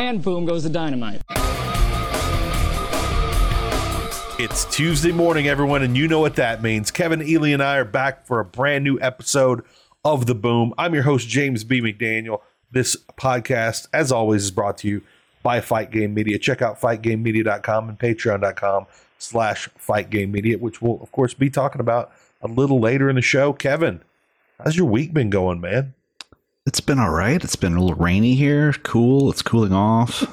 and boom goes the dynamite. It's Tuesday morning, everyone, and you know what that means. Kevin Ely and I are back for a brand new episode of The Boom. I'm your host, James B. McDaniel. This podcast, as always, is brought to you by Fight Game Media. Check out fightgamemedia.com and patreon.com slash fightgamemedia, which we'll, of course, be talking about a little later in the show. Kevin, how's your week been going, man? It's been all right. It's been a little rainy here, cool. It's cooling off.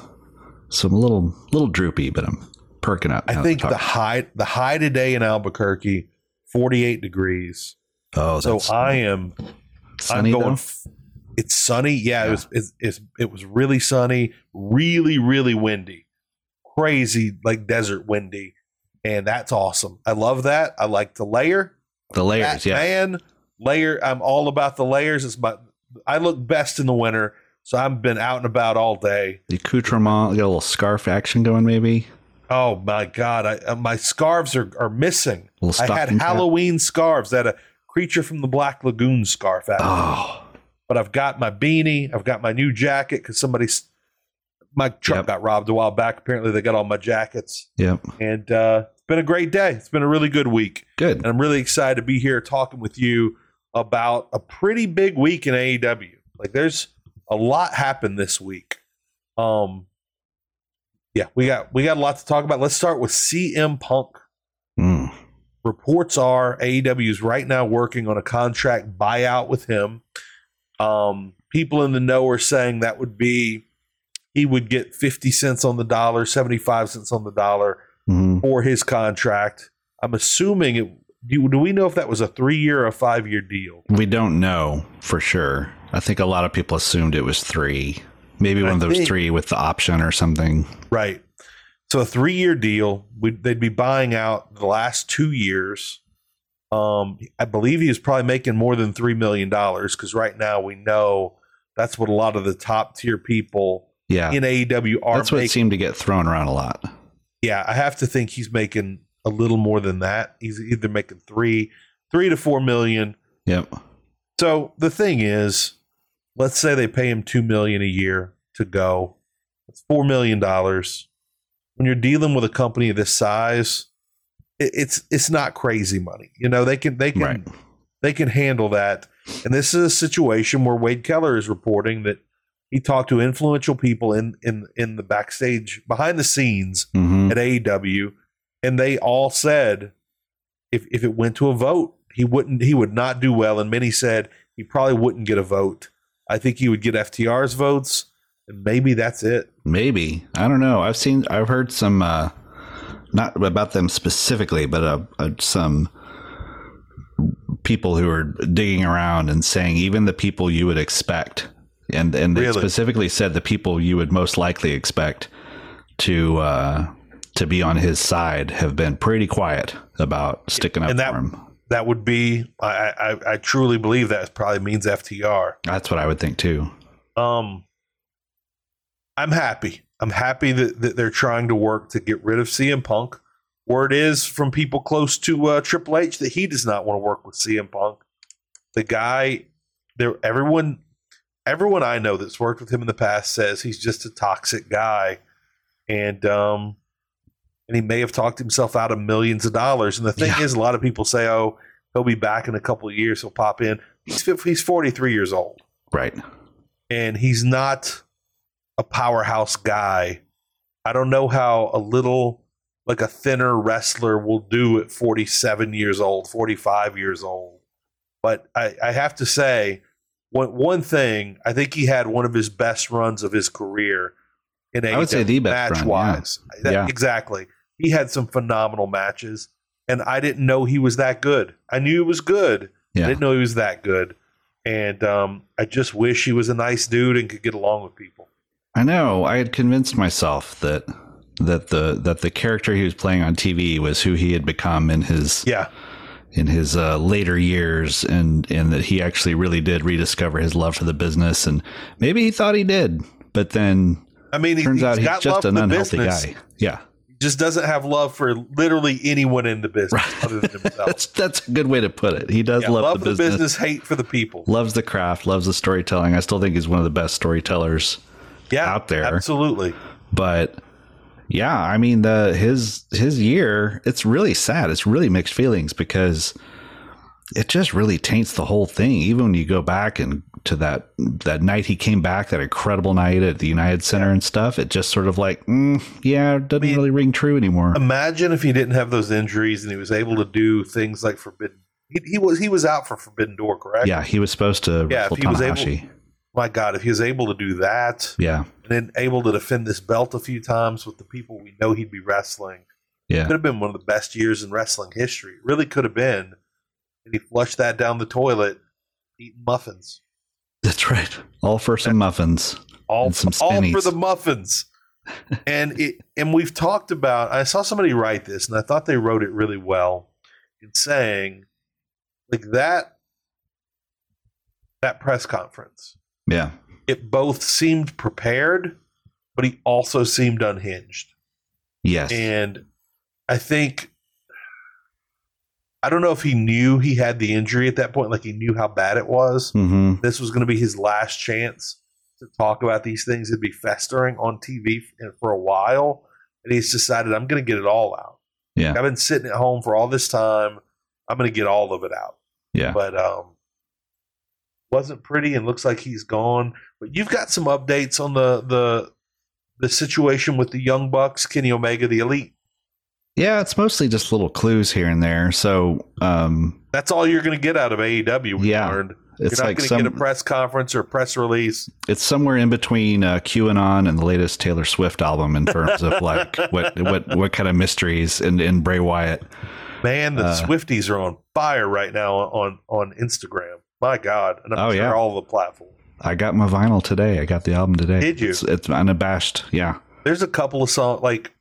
So I'm a little, little droopy, but I'm perking up. I think the high the high today in Albuquerque, 48 degrees. Oh, so I am sunny I'm going it's sunny. Yeah, it was it's, it's, it was really sunny, really really windy. Crazy like desert windy. And that's awesome. I love that. I like the layer. the layers. That Yeah, Man, layer I'm all about the layers. It's my I look best in the winter. So I've been out and about all day. the accoutrement. Got a little scarf action going, maybe. Oh my god, I, uh, my scarves are, are missing. I had stocking cap. Halloween scarves. That a creature from the Black Lagoon scarf. Out Oh, But I've got my beanie. I've got my new jacket because somebody's my truck Yep. got robbed a while back. Apparently, they got all my jackets. yep. And uh, it's been a great day. It's been a really good week, Good. and I'm really excited to be here talking with you about a pretty big week in AEW. Like, there's a lot happened this week. Um, yeah, we got we got a lot to talk about. Let's start with CM Punk Mm. reports are AEW is right now working on a contract buyout with him. Um, people in the know are saying that would be he would get 50 cents on the dollar, 75 cents on the dollar Mhm. for his contract. I'm assuming it. Do, do we know if that was a three year or a five year deal? We don't know for sure. I think a lot of people assumed it was three. Maybe one I of those think- three with the option or something. Right. So a three year deal. We'd, they'd be buying out the last two years. Um, I believe he is probably making more than three million dollars because right now we know that's what a lot of the top tier people Yeah. in AEW are That's what making. seemed to get thrown around a lot. yeah, I have to think he's making a little more than that. He's either making three, three to four million. Yep. So the thing is, let's say they pay him two million a year to go. That's four million dollars. When you're dealing with a company of this size, it, it's it's not crazy money. You know they can they can Right. they can handle that. And this is a situation where Wade Keller is reporting that he talked to influential people in in in the backstage behind the scenes hmm at AEW, and they all said if if it went to a vote, he wouldn't he would not do well, and many said he probably wouldn't get a vote. I think he would get FTR's votes, and maybe that's it. Maybe. I don't know. I've seen, I've heard some, uh, not about them specifically, but uh, uh, some people who are digging around and saying even the people you would expect, and and they specifically said the people you would most likely expect to uh, to be on his side have been pretty quiet about sticking up And that- for him. That would be I, I I truly believe that probably means FTR. That's what I would think too. Um, I'm happy. I'm happy that, that they're trying to work to get rid of CM Punk. Word is from people close to uh, Triple H that he does not want to work with CM Punk. The guy, there, everyone, everyone I know that's worked with him in the past says he's just a toxic guy, and um, and he may have talked himself out of millions of dollars. And the thing Yeah. is, a lot of people say, "Oh, he'll be back in a couple of years. He'll pop in." He's he's 43 years old Right. and he's not a powerhouse guy. I don't know how a little like a thinner wrestler will do at 47 years old, 45 years old. But I, I have to say, one one thing, I think he had one of his best runs of his career in I would say the best match run, wise. That- Yeah. Exactly. He had some phenomenal matches, and I didn't know he was that good. I knew he was good. I didn't know he was that good. And um, I just wish he was a nice dude and could get along with people. I know. I had convinced myself that that the that the character he was playing on TV was who he had become in his Yeah. in his uh, later years, and and that he actually really did rediscover his love for the business, and maybe he thought he did, but then I mean, he, turns he's out he's just an unhealthy business. guy. Yeah, He just doesn't have love for literally anyone in the business other than himself. that's that's a good way to put it. He does Yeah, love, love the the business, business, hate for the people. loves the craft, loves the storytelling. I still think he's one of the best storytellers yeah, out there. Absolutely. But yeah, I mean the his his year, it's really sad. It's really mixed feelings because it just really taints the whole thing. Even when you go back and to that that night he came back, that incredible night at the United Center and stuff, it just sort of like, mm, yeah, it doesn't I mean, really ring true anymore. Imagine if he didn't have those injuries and he was able to do things like Forbidden. He, he was he was out for Forbidden Door, correct? yeah, he was supposed to Yeah, if he was able- My God, if he was able to do that yeah, and then able to defend this belt a few times with the people we know he'd be wrestling, yeah. could have been one of the best years in wrestling history. It really could have been. And he flushed that down the toilet, eating muffins. That's right. All for some muffins. all, some all for the muffins. and it, and we've talked about. I saw somebody write this, and I thought they wrote it really well in saying, like that that press conference. Yeah. It both seemed prepared, but he also seemed unhinged. Yes. And I think I don't know if he knew he had the injury at that point, like he knew how bad it was hmm this was going to be his last chance to talk about these things. It'd be festering on TV for a while, and he's decided I'm going to get it all out. Yeah. I've been sitting at home for all this time. I'm going to get all of it out. Yeah. But um, wasn't pretty, and looks like he's gone. But you've got some updates on the the the situation with the Young Bucks, Kenny Omega, the Elite. Yeah, it's mostly just little clues here and there. So um, That's all you're going to get out of AEW. We Yeah. learned. it's You're not like going to get a press conference or a press release. it's somewhere in between uh, QAnon and the latest Taylor Swift album in terms of like what what what kind of mysteries in in Bray Wyatt. Man, the Uh, Swifties are on fire right now on on Instagram. My God, and I'm Oh, sure yeah. all the platforms. I got my vinyl today. I got the album today. Did you? It's, it's unabashed. Yeah. There's a couple of songs like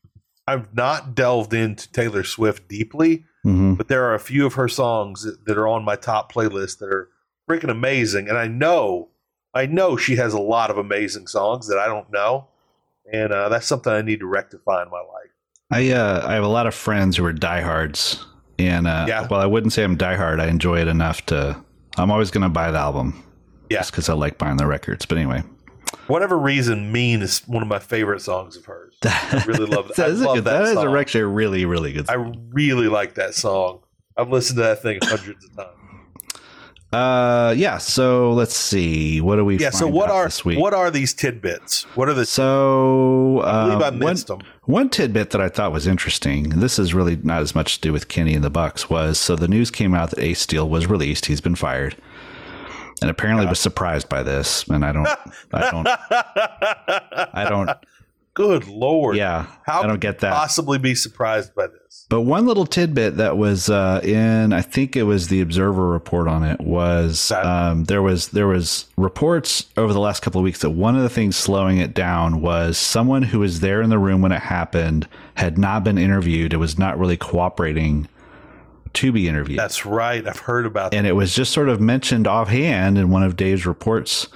I've not delved into Taylor Swift deeply, hmm but there are a few of her songs that, that are on my top playlist that are freaking amazing. And I know, I know she has a lot of amazing songs that I don't know, and uh, that's something I need to rectify in my life. I uh, I have a lot of friends who are diehards, and uh, Yeah. well, I wouldn't say I'm diehard. I enjoy it enough to. I'm always going to buy the album. Yeah. Because I like buying the records. But anyway, Whatever reason, "Mean" is one of my favorite songs of hers. I really love that. I that is, a love good, that song. actually a really really good. Song. I really like that song. I've listened to that thing hundreds of times. Uh, yeah. So let's see. What do we? Yeah. So what are what are these tidbits? What are the? So I believe I uh, one, them. one tidbit that I thought was interesting. This is really not as much to do with Kenny and the Bucks. Was so the news came out that Ace Steel was released. He's been fired, and apparently was surprised by this. And I don't. I don't. I don't. Good lord! Yeah. How I don't get that. Possibly be surprised by this. But one little tidbit that was uh, in, I think it was the Observer report on it was um, there was there was reports over the last couple of weeks that one of the things slowing it down was someone who was there in the room when it happened had not been interviewed. It was not really cooperating to be interviewed, That's right. I've heard about that. and it was just sort of mentioned offhand in one of Dave's reports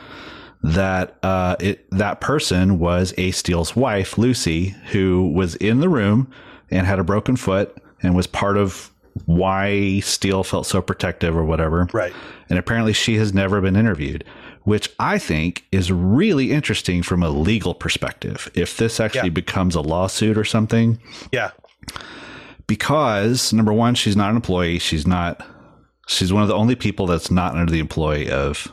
that uh, it that person was Ace Steel's wife, Lucy, who was in the room and had a broken foot and was part of why Steel felt so protective or whatever. Right. And apparently she has never been interviewed, which I think is really interesting from a legal perspective. If this actually Yeah. becomes a lawsuit or something, Yeah. Because number one, she's not an employee. She's not. She's one of the only people that's not under the employ of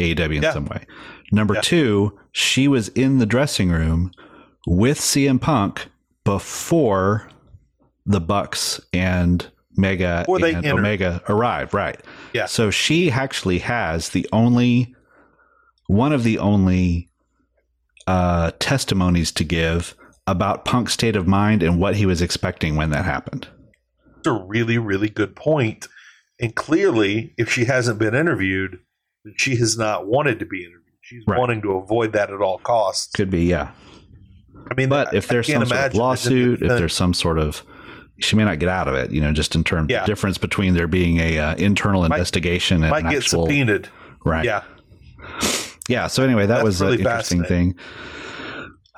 AEW in Yeah. some way. Number Yeah. two, she was in the dressing room with CM Punk before the Bucks and Mega Before and. Omega arrived. Right. Yeah. So she actually has the only one of the only uh, testimonies to give about Punk's state of mind and what he was expecting when that happened. It's a really, really good point. And clearly, if she hasn't been interviewed, she has not wanted to be interviewed. She's Right. wanting to avoid that at all costs. Could be, yeah. I mean, But I- if there's some sort of lawsuit, if there's some sort of, she may not get out of it. You know, just in terms Yeah. of difference between there being a uh, internal Might- investigation and might an get actual subpoenaed. right. Yeah. Yeah. So anyway, that That's was really an interesting thing.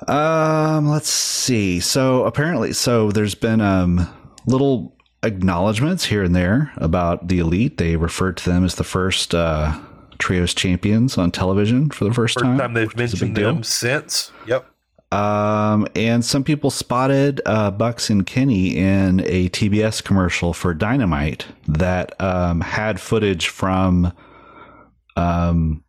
Um, let's see. So apparently, so there's been um little acknowledgments here and there about the elite. They referred to them as the first uh, Trios champions on television for the first, First time. time they've mentioned deal. them since. Yep. Um, and some people spotted uh, Bucks and Kenny in a TBS commercial for Dynamite that um, had footage from um,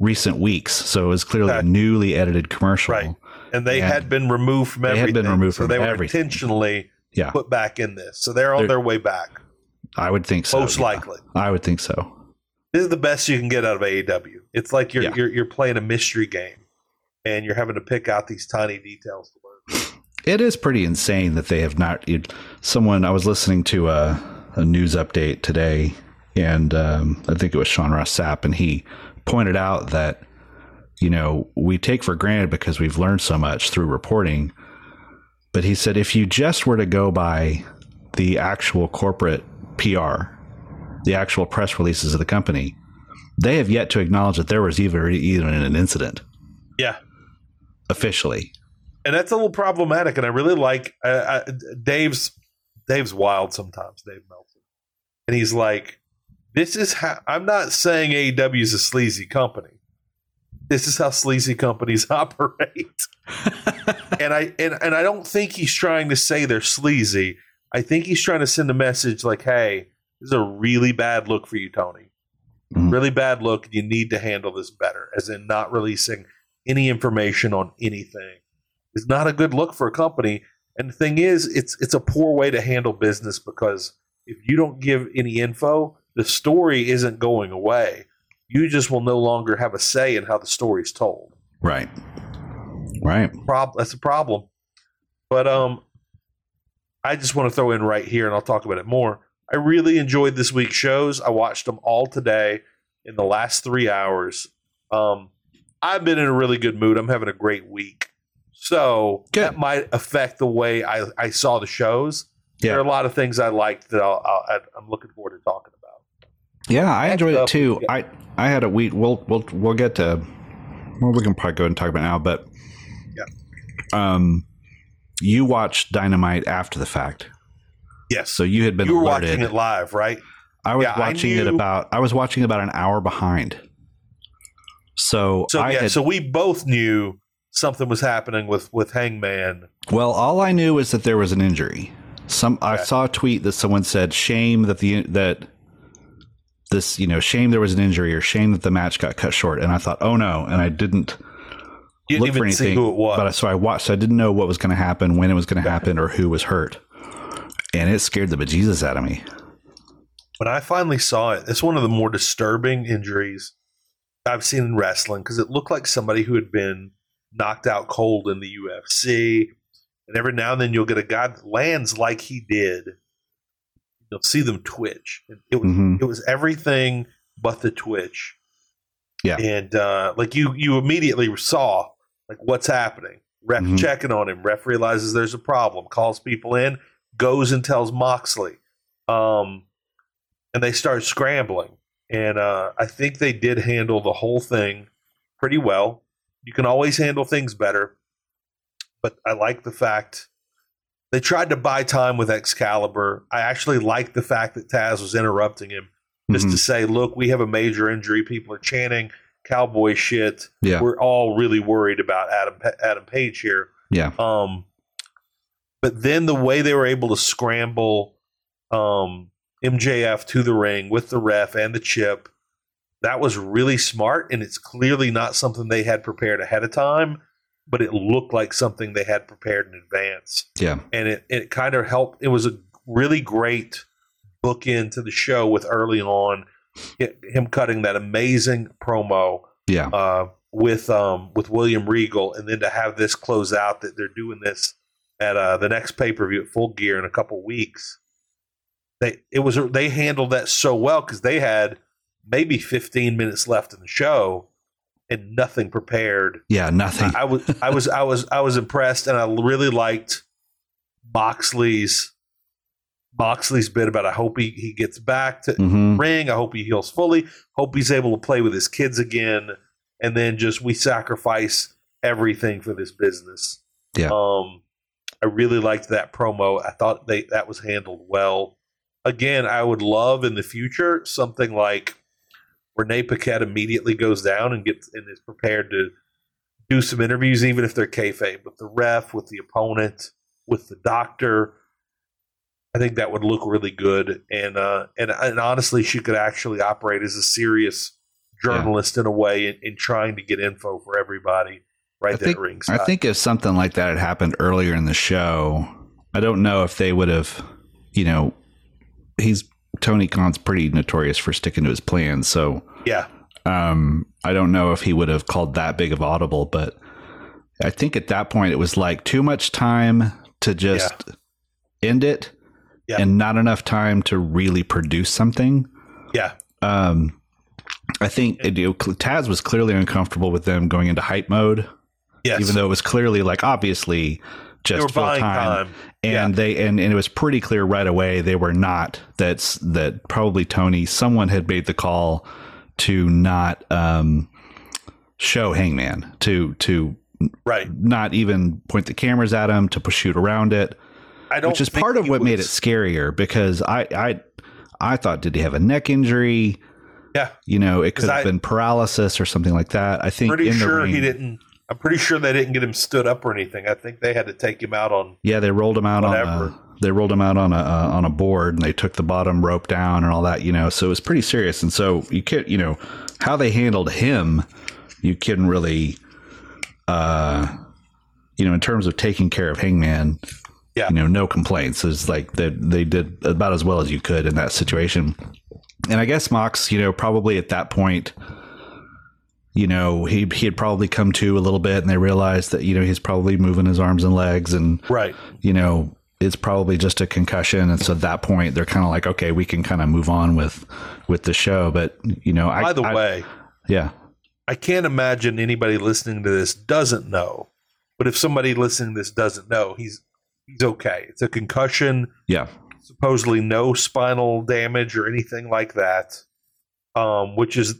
recent weeks. So it was clearly a newly edited commercial. Right. And they And had been removed from they had everything. been removed so from they were everything. intentionally Yeah, put back in this. So they're on They're- their way back. I would think so. most yeah. likely. I would think so. This is the best you can get out of AEW. It's like you're Yeah. you're, you're playing a mystery game and you're having to pick out these tiny details to learn. It is pretty insane that they have not. It, someone I was listening to a, a news update today, and um, I think it was Sean Ross Sapp, and he pointed out that you know we take for granted because we've learned so much through reporting. But he said if you just were to go by the actual corporate PR, the actual press releases of the company, they have yet to acknowledge that there was even even an incident Yeah. officially. and that's a little problematic. And I really like uh, I, Dave's. Dave's wild sometimes. Dave Meltzer, and he's like, "This is how." I'm not saying AEW is a sleazy company. This is how sleazy companies operate. and I and, and I don't think he's trying to say they're sleazy. I think he's trying to send a message like, "Hey, this is a really bad look for you, Tony. Mhm. Really bad look. You need to handle this better." As in, not releasing any information on anything is not a good look for a company. And the thing is, it's it's a poor way to handle business because if you don't give any info, the story isn't going away. You just will no longer have a say in how the story is told. Right. Right. Prob- that's a problem. But um, I just want to throw in right here, and I'll talk about it more. I really enjoyed this week's shows. I watched them all today in the last three hours. Um, I've been in a really good mood. I'm having a great week. So Good. that might affect the way I, I saw the shows. Yeah. There are a lot of things I liked that I'll, I'll, I'm looking forward to talking about. Yeah, I enjoyed it too. I I had a week. We'll we'll we'll get to. Well, we can probably go and talk about it now, but Yeah. Um, you watched Dynamite after the fact, Yes. so you had been you were alerted. watching it live, right? I was Yeah, I watching it about. I was watching about an hour behind. So, So I yeah, had, so we both knew something was happening with with Hangman. well, all I knew was that there was an injury. Some I saw a tweet that someone said, "Shame that the that." This, you know, shame there was an injury or shame that the match got cut short. And I thought, oh no. And I didn't You didn't look for even see anything, who it was. But I- so I watched. So I didn't know what was going to happen, when it was going to happen, or who was hurt, and it scared the bejesus out of me. when I finally saw it, it's one of the more disturbing injuries I've seen in wrestling because it looked like somebody who had been knocked out cold in the UFC. And every now and then you'll get a guy that lands like he did. You'll see them twitch. It was Mhm. it was everything but the twitch. Yeah. And uh, like you you immediately saw like what's happening. Ref Mhm. checking on him. Ref realizes there's a problem, calls people in, goes and tells Moxley. Um, and they start scrambling. And uh, I think they did handle the whole thing pretty well. You can always handle things better, but I like the fact they tried to buy time with Excalibur. I actually like the fact that Taz was interrupting him just Mhm. to say, "Look, we have a major injury. People are chanting cowboy shit. Yeah. We're all really worried about Adam Adam Page here." Yeah. Um, but then the way they were able to scramble um, MJF to the ring with the ref and the chip, that was really smart. And it's clearly not something they had prepared ahead of time, but it looked like something they had prepared in advance. Yeah. And it, it kind of helped. It was a really great bookend to the show with early on hi- him cutting that amazing promo Yeah. uh, with um, with William Regal, and then to have this close out that they're doing this at uh, the next pay per view at Full Gear in a couple weeks. They it was they handled that so well because they had maybe 15 minutes left in the show and nothing prepared. Yeah. Nothing. I, I was I was I was I was impressed, and I really liked Moxley's Moxley's bit about I hope he, he gets back to hmm ring. I hope he heals fully. Hope he's able to play with his kids again. And then just we sacrifice everything for this business. Yeah. Um, I really liked that promo. I thought they that was handled well. Again, I would love in the future something like Renee Paquette immediately goes down and gets and is prepared to do some interviews, even if they're kayfabe, with the ref, with the opponent, with the doctor. I think that would look really good, and uh, and and honestly, she could actually operate as a serious journalist yeah. in a way in, in, trying to get info for everybody right I there think, ringside. I think if something like that had happened earlier in the show, I don't know if they would have, you know, he's Tony Khan's pretty notorious for sticking to his plans, so yeah. Um, I don't know if he would have called that big of audible, but I think at that point it was like too much time to just yeah. end it yeah. and not enough time to really produce something. Yeah. Um, I think it, you know, Taz was clearly uncomfortable with them going into hype mode. Yes. Even though it was clearly like obviously just full time. time. And yeah. they and, and it was pretty clear right away they were not that's that probably Tony someone had made the call to not um, show Hangman to to right not even point the cameras at him to shoot around it. I don't which is part of what was... made it scarier because I I I thought did he have a neck injury? Yeah, you know it could have I, been paralysis or something like that. I think pretty sure ring, he didn't. I'm pretty sure they didn't get him stood up or anything. I think they had to take him out on. Yeah, they rolled him out whatever. on. A, they rolled him out on a uh, on a board and they took the bottom rope down and all that. You know, so it was pretty serious. And so you can't, you know, how they handled him, you couldn't really, uh, you know, in terms of taking care of Hangman. Yeah. You know, no complaints. It's like they they did about as well as you could in that situation. And I guess Mox, you know, probably at that point you know, he he had probably come to a little bit, and they realized that you know he's probably moving his arms and legs, and right, you know, it's probably just a concussion, and so at that point they're kind of like, okay, we can kind of move on with with the show. But you know, by I, the I, way, yeah, I can't imagine anybody listening to this doesn't know. But if somebody listening to this doesn't know, he's he's okay. It's a concussion. Yeah, supposedly no spinal damage or anything like that, um, which is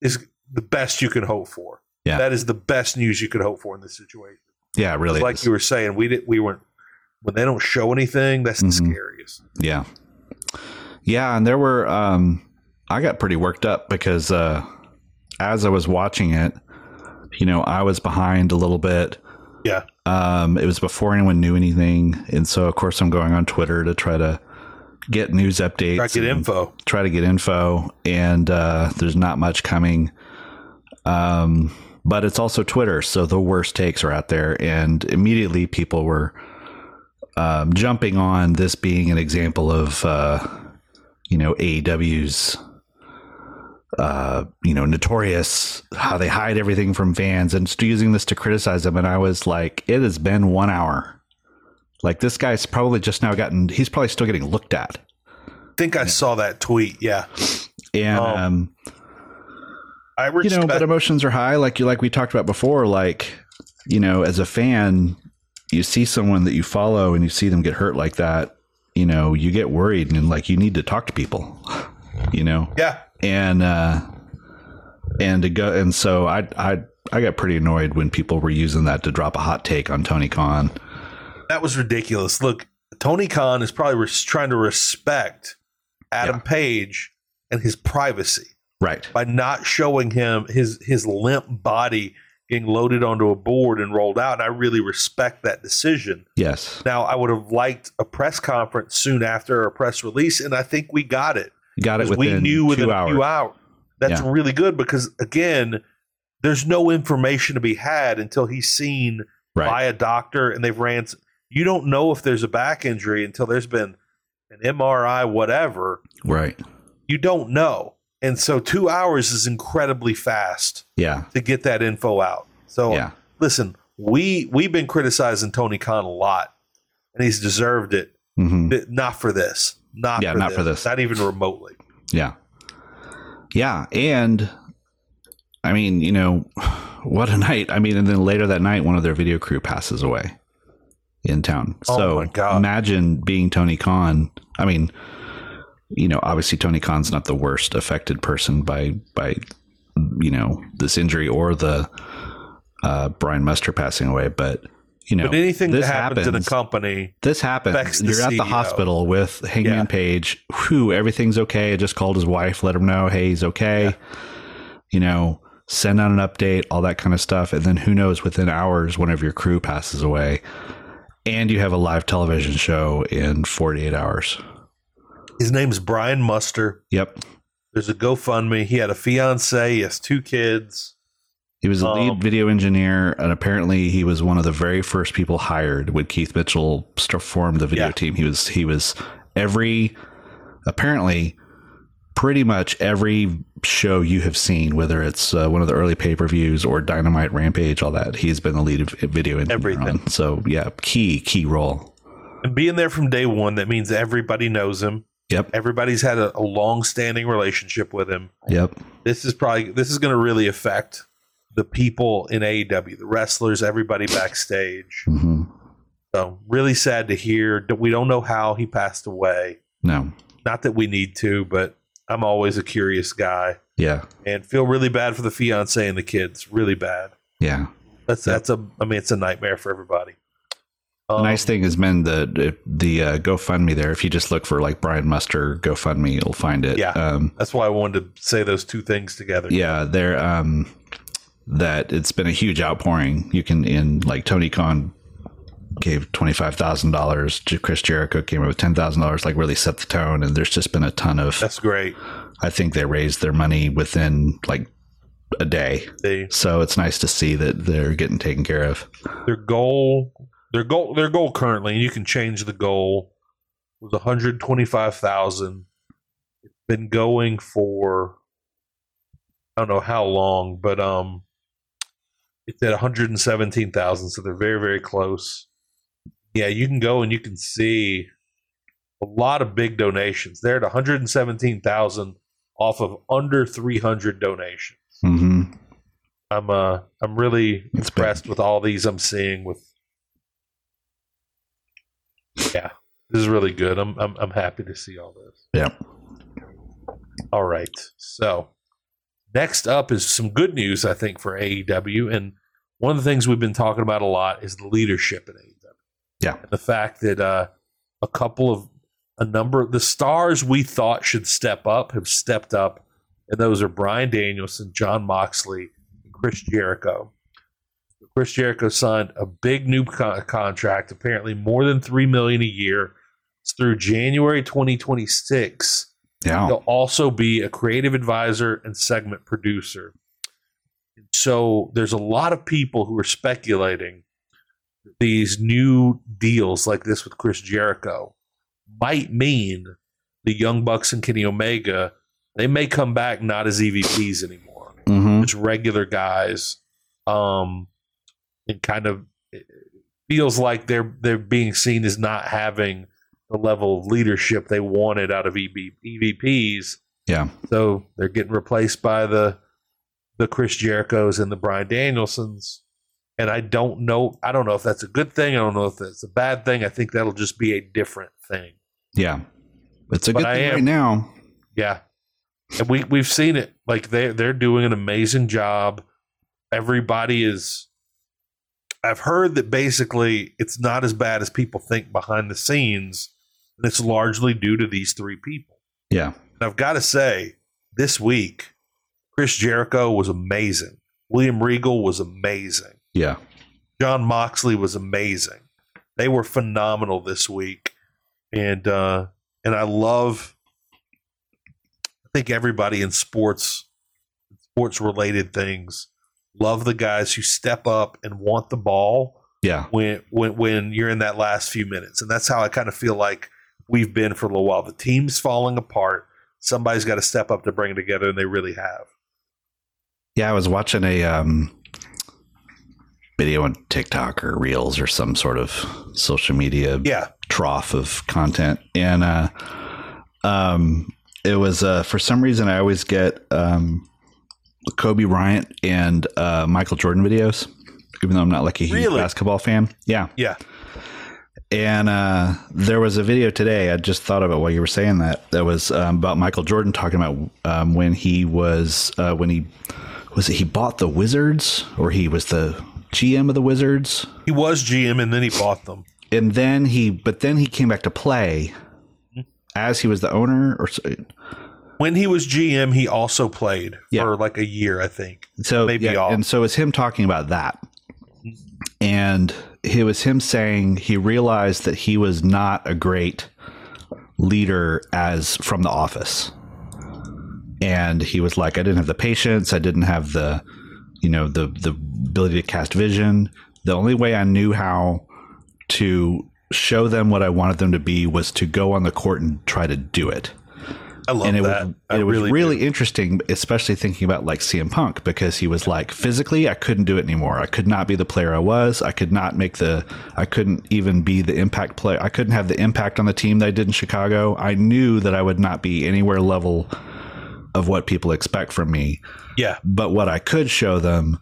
is the best you can hope for. Yeah. That is the best news you could hope for in this situation. Yeah, really. Like is. you were saying, we didn't we weren't when they don't show anything, that's the mm-hmm. scariest. Yeah. Yeah, and there were um I got pretty worked up because uh as I was watching it, you know, I was behind a little bit. Yeah. Um it was before anyone knew anything, and so of course I'm going on Twitter to try to get news updates. Try to get info. Try to get info and uh there's not much coming. Um, but it's also Twitter, so the worst takes are out there, and immediately people were um, jumping on this being an example of uh, you know AEW's uh, you know notorious how they hide everything from fans and just using this to criticize them. And I was like, it has been one hour. Like this guy's probably just now gotten. He's probably still getting looked at. I think I saw that tweet. Yeah, and. Um, um I respect- you know, but emotions are high, like you like we talked about before. Like, you know, as a fan, you see someone that you follow and you see them get hurt like that. You know, you get worried and like you need to talk to people. You know, yeah, and uh, and to go and so I I I got pretty annoyed when people were using that to drop a hot take on Tony Khan. That was ridiculous. Look, Tony Khan is probably res- trying to respect Adam yeah. Page and his privacy right. by not showing him his his limp body getting loaded onto a board and rolled out and i really respect that decision. Yes. Now i would have liked a press conference soon after a press release and i think we got it. Got it within we knew within hours. a few hours. that's yeah. really good because again there's no information to be had until he's seen right. by a doctor and they've ran you don't know if there's a back injury until there's been an mri whatever. Right. You don't know and so two hours is incredibly fast. Yeah. To get that info out. So yeah. listen, we we've been criticizing Tony Khan a lot, and he's deserved it. Mm-hmm. Not for this. Not yeah, for not this. for this. Not even remotely. Yeah. Yeah, and I mean, you know, what a night. I mean, and then later that night, one of their video crew passes away in town. Oh so imagine being Tony Khan. I mean, you know, obviously Tony Khan's not the worst affected person by by you know this injury or the uh, Brian Muster passing away, but you know, but anything that happens, happens in a company, this happens. You're at the hospital with Hangman yeah. Page. Who everything's okay. I just called his wife, let him know, hey, he's okay. Yeah. you know, send out an update, all that kind of stuff. And then who knows, within hours, one of your crew passes away and you have a live television show in 48 hours. His name is Brian Muster. Yep. There's a GoFundMe. He had a fiance. He has two kids. He was a Um, lead video engineer, and apparently he was one of the very first people hired when Keith Mitchell formed the video Yeah. team. He was he was every apparently pretty much every show you have seen, whether it's uh, one of the early pay per views or Dynamite Rampage, all that. He's been the lead video engineer. Everything. on. So yeah, key key role. And being there from day one, that means everybody knows him. Yep. Everybody's had a, a long standing relationship with him. Yep. This is probably this is going to really affect the people in AEW, the wrestlers, everybody backstage. hmm So really sad to hear. We don't know how he passed away. No. Not that we need to, but I'm always a curious guy Yeah. and feel really bad for the fiance and the kids. Really bad. Yeah. That's that's a. I mean, it's a nightmare for everybody. The Um, nice thing is, men, the the uh, GoFundMe there. If you just look for like Brian Muster GoFundMe, you'll find it. Yeah. Um, That's why I wanted to say those two things together. yeah. There. Um, that it's been a huge outpouring. You can in like Tony Khan gave twenty five thousand dollars. Chris Jericho came up with ten thousand dollars. Like really set the tone. And there's just been a ton of. That's great. I think they raised their money within like a day. They, So it's nice to see that they're getting taken care of. their goal, their goal, their goal currently, and you can change the goal, was one hundred twenty five thousand. It's been going for I don't know how long, but um, it's at one hundred and seventeen thousand, so they're very very close. Yeah, you can go and you can see a lot of big donations. They're at one hundred and seventeen thousand off of under three hundred donations. hmm I'm uh I'm really It's impressed with all these I'm seeing with Yeah. This is really good. I'm I'm I'm happy to see all this. Yeah. All right. So next up is some good news, I think, for AEW. And one of the things we've been talking about a lot is the leadership in AEW. Yeah. And the fact that uh a couple of a number of the stars we thought should step up have stepped up, and those are Bryan Danielson, Jon Moxley, and Chris Jericho. Chris Jericho signed a big new co- contract, apparently more than three million a year. It's through January 2026. Yeah. He'll also be a creative advisor and segment producer. So there's a lot of people who are speculating that these new deals like this with Chris Jericho might mean the Young Bucks and Kenny Omega they may come back not as EVPs anymore, hmm just regular guys. Um, and kind of feels like they're they're being seen as not having the level of leadership they wanted out of EB, EVPs. Yeah. So they're getting replaced by the the Chris Jerichos and the Bryan Danielsons. And I don't know I don't know if that's a good thing. I don't know if that's a bad thing. I think that'll just be a different thing. Yeah. It's a But good I thing am- right now. Yeah. And we we've seen it. Like they they're doing an amazing job. Everybody is I've heard that basically it's not as bad as people think behind the scenes, and it's largely due to these three people. Yeah. And I've got to say, this week, Chris Jericho was amazing. William Regal was amazing. Yeah. Jon Moxley was amazing. They were phenomenal this week, and uh, and I love. I think everybody in sports, sports related things, love the guys who step up and want the ball Yeah. when when when you're in that last few minutes, and that's how I kind of feel like we've been for a little while. The team's falling apart. Somebody's got to step up to bring it together, and they really have. Yeah. I was watching a um, video on TikTok or Reels or some sort of social media Yeah, trough of content and uh um it was uh for some reason i always get um kobe bryant and uh michael jordan videos even though i'm not like a huge Really? basketball fan. Yeah. Yeah, and uh there was a video today i just thought of it while you were saying that that was um, about michael jordan talking about um when he was uh when he was it he bought the wizards or he was the gm of the wizards? He was GM, and then he bought them. and then he but then he came back to play as he was the owner or so- When he was GM, he also played Yeah. for like a year, I think. So Maybe yeah, all. and so it's him talking about that, and it was him saying he realized that he was not a great leader as from the office, and he was like, I didn't have the patience, I didn't have the, you know, the the ability to cast vision. The only way I knew how to show them what I wanted them to be was to go on the court and try to do it I love and it that. was I it was really, really, do. interesting, especially thinking about like CM Punk because he was like physically I couldn't do it anymore. I could not be the player I was. I could not make the. I couldn't even be the impact player. I couldn't have the impact on the team that I did in Chicago. I knew that I would not be anywhere level of what people expect from me. Yeah. But what I could show them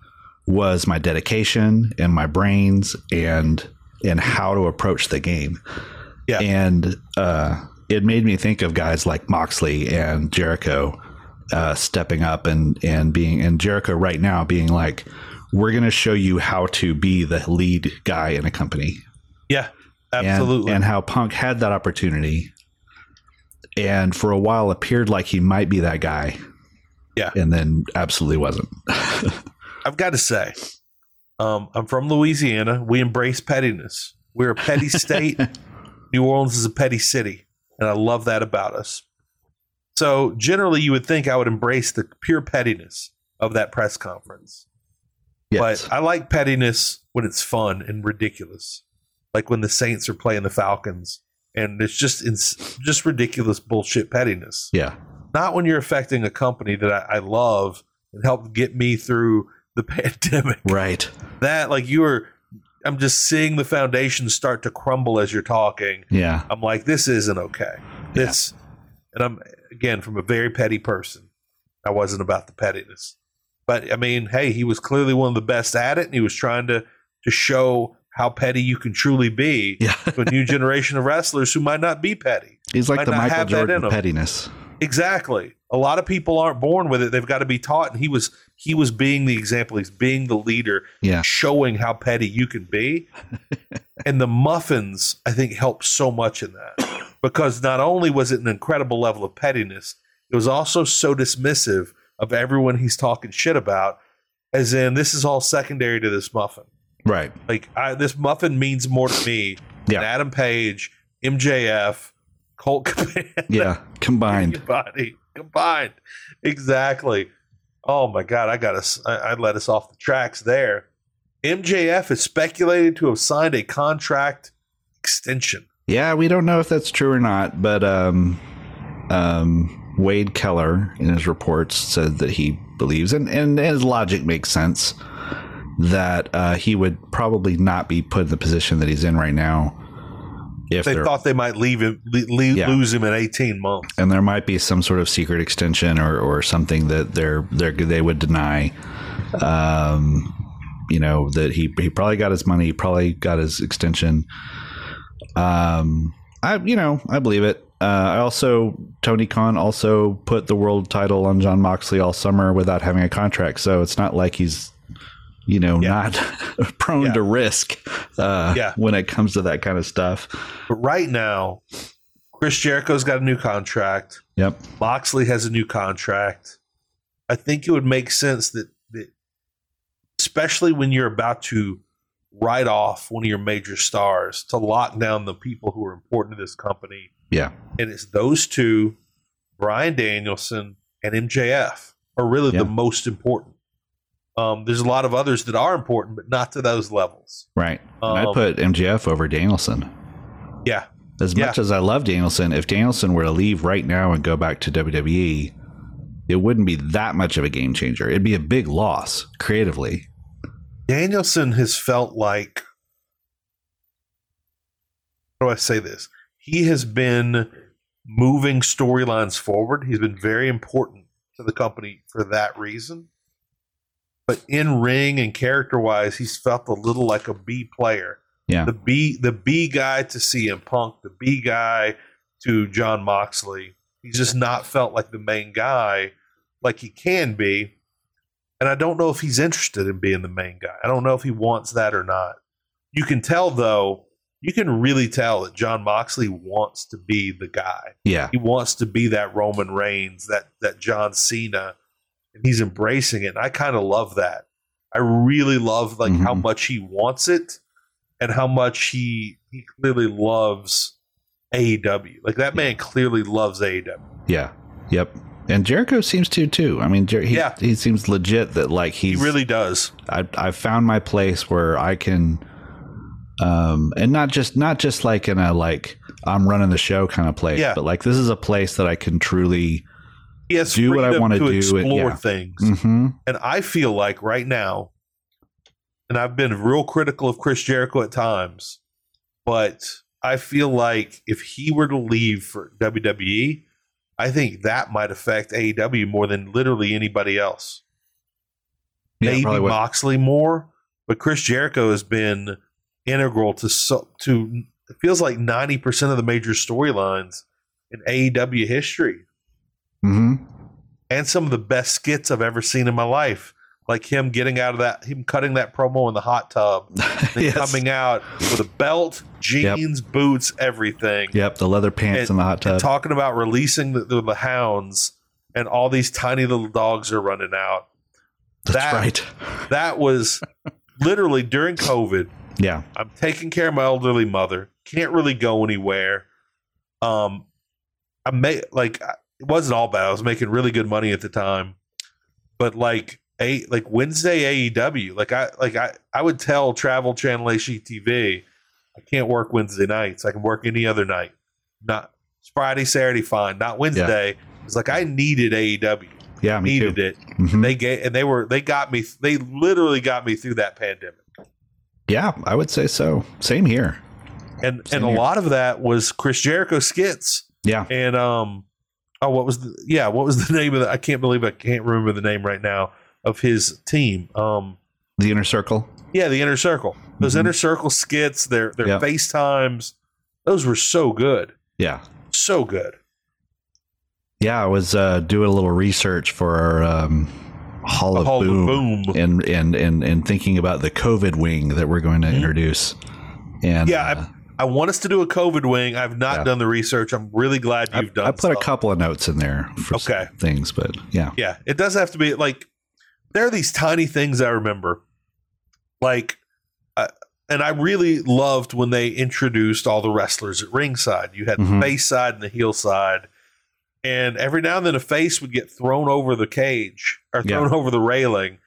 was my dedication and my brains and and how to approach the game. Yeah. And uh, it made me think of guys like Moxley and Jericho uh, stepping up and and being and Jericho right now being like, we're going to show you how to be the lead guy in a company. Yeah. And- Absolutely. And, how Punk had that opportunity, and for a while appeared like he might be that guy. Yeah. And then absolutely wasn't. I've got to say, um, I'm from Louisiana. We embrace pettiness. We're a petty state. New Orleans is a petty city, and I love that about us. So generally, you would think I would embrace the pure pettiness of that press conference, Yes. but I like pettiness when it's fun and ridiculous, like when the Saints are playing the Falcons, and it's just it's just ridiculous bullshit pettiness yeah. not when you're affecting a company that I, I love and helped get me through the pandemic. Right. That like you were, I'm just seeing the foundation start to crumble as you're talking. Yeah. I'm like, this isn't okay. This, and I'm again from a very petty person. I wasn't about the pettiness, but I mean, hey, he was clearly one of the best at it, and he was trying to to show how petty you can truly be Yeah. to a new generation of wrestlers who might not be petty. He's like the Michael have that in Jordan pettiness. Exactly. A lot of people aren't born with it. They've got to be taught. And he was he was being the example. He's being the leader, Yeah. showing how petty you can be. and the muffins, I think, helped so much in that. Because not only was it an incredible level of pettiness, it was also so dismissive of everyone he's talking shit about, as in this is all secondary to this muffin. Right. Like I, this muffin means more to me Yeah. than Adam Page, MJF, Colt Cabana Yeah. Combined. body combined. Exactly. Oh my God, I got us. I, I let us off the tracks there. MJF is speculated to have signed a contract extension. Yeah, we don't know if that's true or not, but um, um, Wade Keller in his reports said that he believes, and, and his logic makes sense, that uh, he would probably not be put in the position that he's in right now. If They thought they might leave him, le- le- Yeah. lose him in eighteen months. and there might be some sort of secret extension or, or something that they're, they're they would deny. Um, you know that he he probably got his money, probably got his extension. Um, I you know I believe it. Uh, I also Tony Khan also put the world title on Jon Moxley all summer without having a contract, so it's not like he's you know Yeah. not prone Yeah. to risk uh, Yeah. when it comes to that kind of stuff. But right now, Chris Jericho's got a new contract. Yep. Moxley has a new contract. I think it would make sense that, that especially when you're about to write off one of your major stars, to lock down the people who are important to this company. Yeah. And it's those two, Bryan Danielson and MJF, are really Yeah. the most important. Um, there's a lot of others that are important, but not to those levels. Right. Um, put MJF over Danielson. Yeah. As Yeah. much as I love Danielson, if Danielson were to leave right now and go back to WWE, it wouldn't be that much of a game changer. It'd be a big loss creatively. Danielson has felt like how do I say this? He has been moving storylines forward. He's been very important to the company for that reason. But in ring and character wise, he's felt a little like a B player. Yeah. The B the B guy to CM Punk, the B guy to Jon Moxley. He's just not felt like the main guy like he can be. And I don't know if he's interested in being the main guy. I don't know if he wants that or not. You can tell though, you can really tell that Jon Moxley wants to be the guy. Yeah. He wants to be that Roman Reigns, that that John Cena, and he's embracing it. And I kind of love that. I really love like how Mhm. much he wants it and how much he he clearly loves AEW. Like that man clearly loves AEW. Yeah. Yep. And Jericho seems to too. I mean, Jer- he, Yeah. he seems legit that like He really does. I I found my place where I can um and not just not just like in a like I'm running the show kind of place, Yeah. but like this is a place that I can truly He has Do what I freedom wanna do explore yeah. things. Mhm. And I feel like right now, and I've been real critical of Chris Jericho at times, but I feel like if he were to leave for WWE, I think that might affect AEW more than literally anybody else. Yeah, Maybe. Moxley more, but Chris Jericho has been integral to so, to it feels like ninety percent of the major storylines in AEW history Mhm. and some of the best skits I've ever seen in my life. Like him getting out of that, him cutting that promo in the hot tub, Yes. coming out with a belt, jeans, boots, everything, Yep, the leather pants And- in the hot tub. talking about releasing the, the, the hounds, and all these tiny little dogs are running out. That's that- right. That was literally during COVID. Yeah. I'm taking care of my elderly mother. Can't really go anywhere. Um, I made like I- it wasn't all bad. I was making really good money at the time, but like a like Wednesday AEW, like I like I I would tell Travel Channel HGTV, I can't work Wednesday nights. I can work any other night. Not Friday, Saturday, fine. Not Wednesday. It's like I needed AEW. Yeah, me needed too. it. Mhm. They gave and they were they got me. They literally got me through that pandemic. Yeah, I would say so. Same here. and Same and a here. lot of that was Chris Jericho skits Yeah. and um oh what was the yeah what was the name of the I can't believe I can't remember the name right now of his team um The inner circle. yeah the inner circle those Mhm. inner circle skits their their Yep. FaceTimes those were so good Yeah. so good Yeah, I was uh, doing a little research for our um, Hall of Hall of Boom, Boom. and and and and thinking about the COVID wing that we're going to Mhm. introduce. And Yeah, uh, I want us to do a COVID wing I've not Yeah. done the research I'm really glad you've done it. I put a couple of notes in there for some Okay. things, but yeah, Yeah, it does have to be like there are these tiny things I remember, like, uh, and I really loved when they introduced all the wrestlers at ringside. You had Mhm. the face side and the heel side, and every now and then a face would get thrown over the cage or Yeah. thrown over the railing,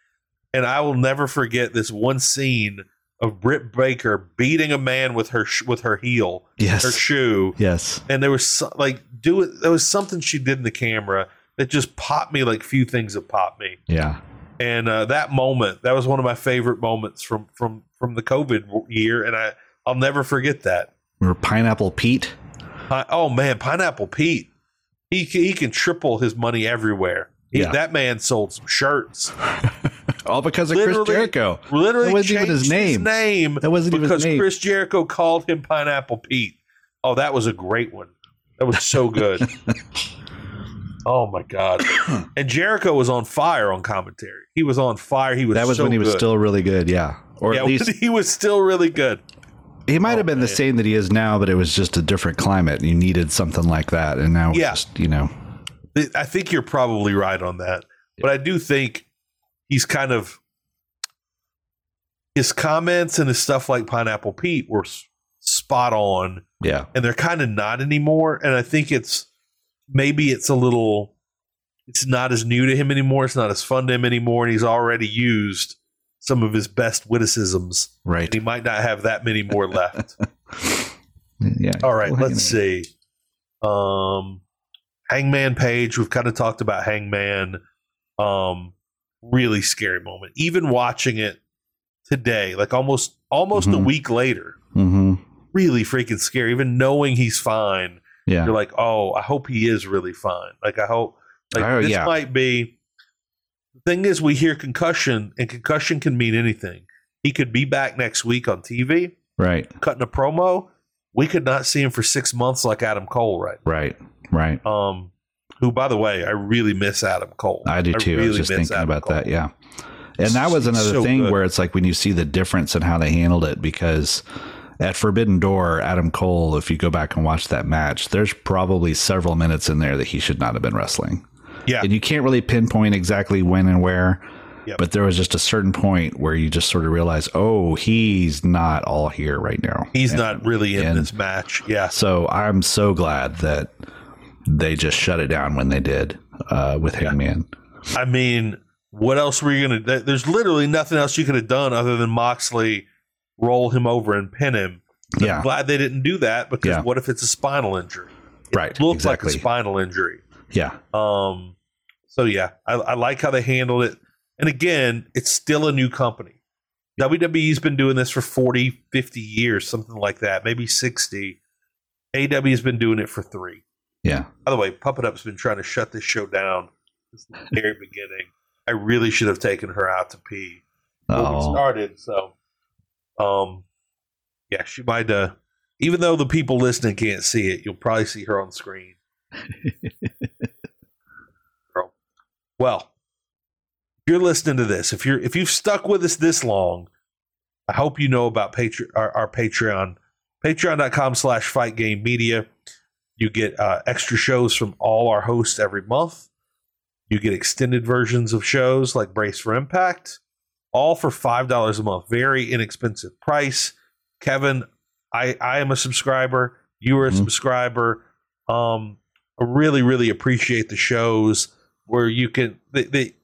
and I will never forget this one scene of Britt Baker beating a man with her sh- with her heel, yes. her shoe, yes, and there was so, like do it. There was something she did in the camera that just popped me like few things that popped me. yeah, And uh, that moment, that was one of my favorite moments from from from the COVID year, and I I'll never forget that. or Pineapple Pete. Oh man, Pineapple Pete, he he can triple his money everywhere. He, Yeah. That man sold some shirts. All because of Chris Jericho. Literally That wasn't even his name. His name That wasn't even his because. Chris Jericho called him Pineapple Pete. Oh, that was a great one. That was so good. oh my god! And Jericho was on fire on commentary. He was on fire. He was. That was so when he was good. still really good. Yeah, or Yeah, at least he was still really good. he might Oh, have been the same that he is now, but it was just a different climate. You needed something like that, and now, Yeah. just, you know, I think you're probably right on that. But I do think he's kind of his comments and his stuff like Pineapple Pete were s- spot on, yeah, and they're kind of not anymore. And I think it's maybe it's a little, it's not as new to him anymore. It's not as fun to him anymore, and he's already used some of his best witticisms. right. And he might not have that many more left. Yeah. All right, Well, let's see. Um, Hangman Page. We've kind of talked about Hangman. Um, really scary moment. Even watching it today, like almost almost a Mhm. week later, hmm really freaking scary. Even knowing he's fine, Yeah. you're like, oh, I hope he is really fine. Like I hope. Like Oh, this yeah. might be. The thing is, we hear concussion, and concussion can mean anything. He could be back next week on TV Right. cutting a promo. We could not see him for six months like Adam Cole, right? Right. Right. Um, who, by the way, I really miss Adam Cole. I do too. I, was just thinking Adam about that. Yeah. And that was another so thing good. where it's like when you see the difference in how they handled it, because at Forbidden Door, Adam Cole, if you go back and watch that match, there's probably several minutes in there that he should not have been wrestling. Yeah. And you can't really pinpoint exactly when and where, Yep. but there was just a certain point where you just sort of realize, oh, he's not all here right now. He's And not really in this match. Yeah. So I'm so glad that they just shut it down when they did uh, with Hangman. I mean, what else were you going to There's literally nothing else you could have done other than Moxley roll him over and pin him. I'm Yeah, glad they didn't do that because Yeah. what if it's a spinal injury? It right. looks exactly. like a spinal injury. yeah, Um, so yeah, I, I like how they handled it. And again, it's still a new company. WWE's been doing this for 40, 50 years, something like that, maybe 60. AW's been doing it for three. yeah. By the way, Puppet Up's been trying to shut this show down since the very beginning. I really should have taken her out to pee before we Oh, started. So, um, yeah, she might. Uh, even though the people listening can't see it, you'll probably see her on screen. Girl. Well, you're listening to this, if you're if you've stuck with us this long, I hope you know about Patre- our, our Patreon, patreon.com slash fight game media. You get uh, extra shows from all our hosts every month. You get extended versions of shows like Brace for Impact, all for $5 a month. Very inexpensive price. Kevin, I, I am a subscriber. You are a Mhm. subscriber. Um, I really, really appreciate the shows where you can. They, they,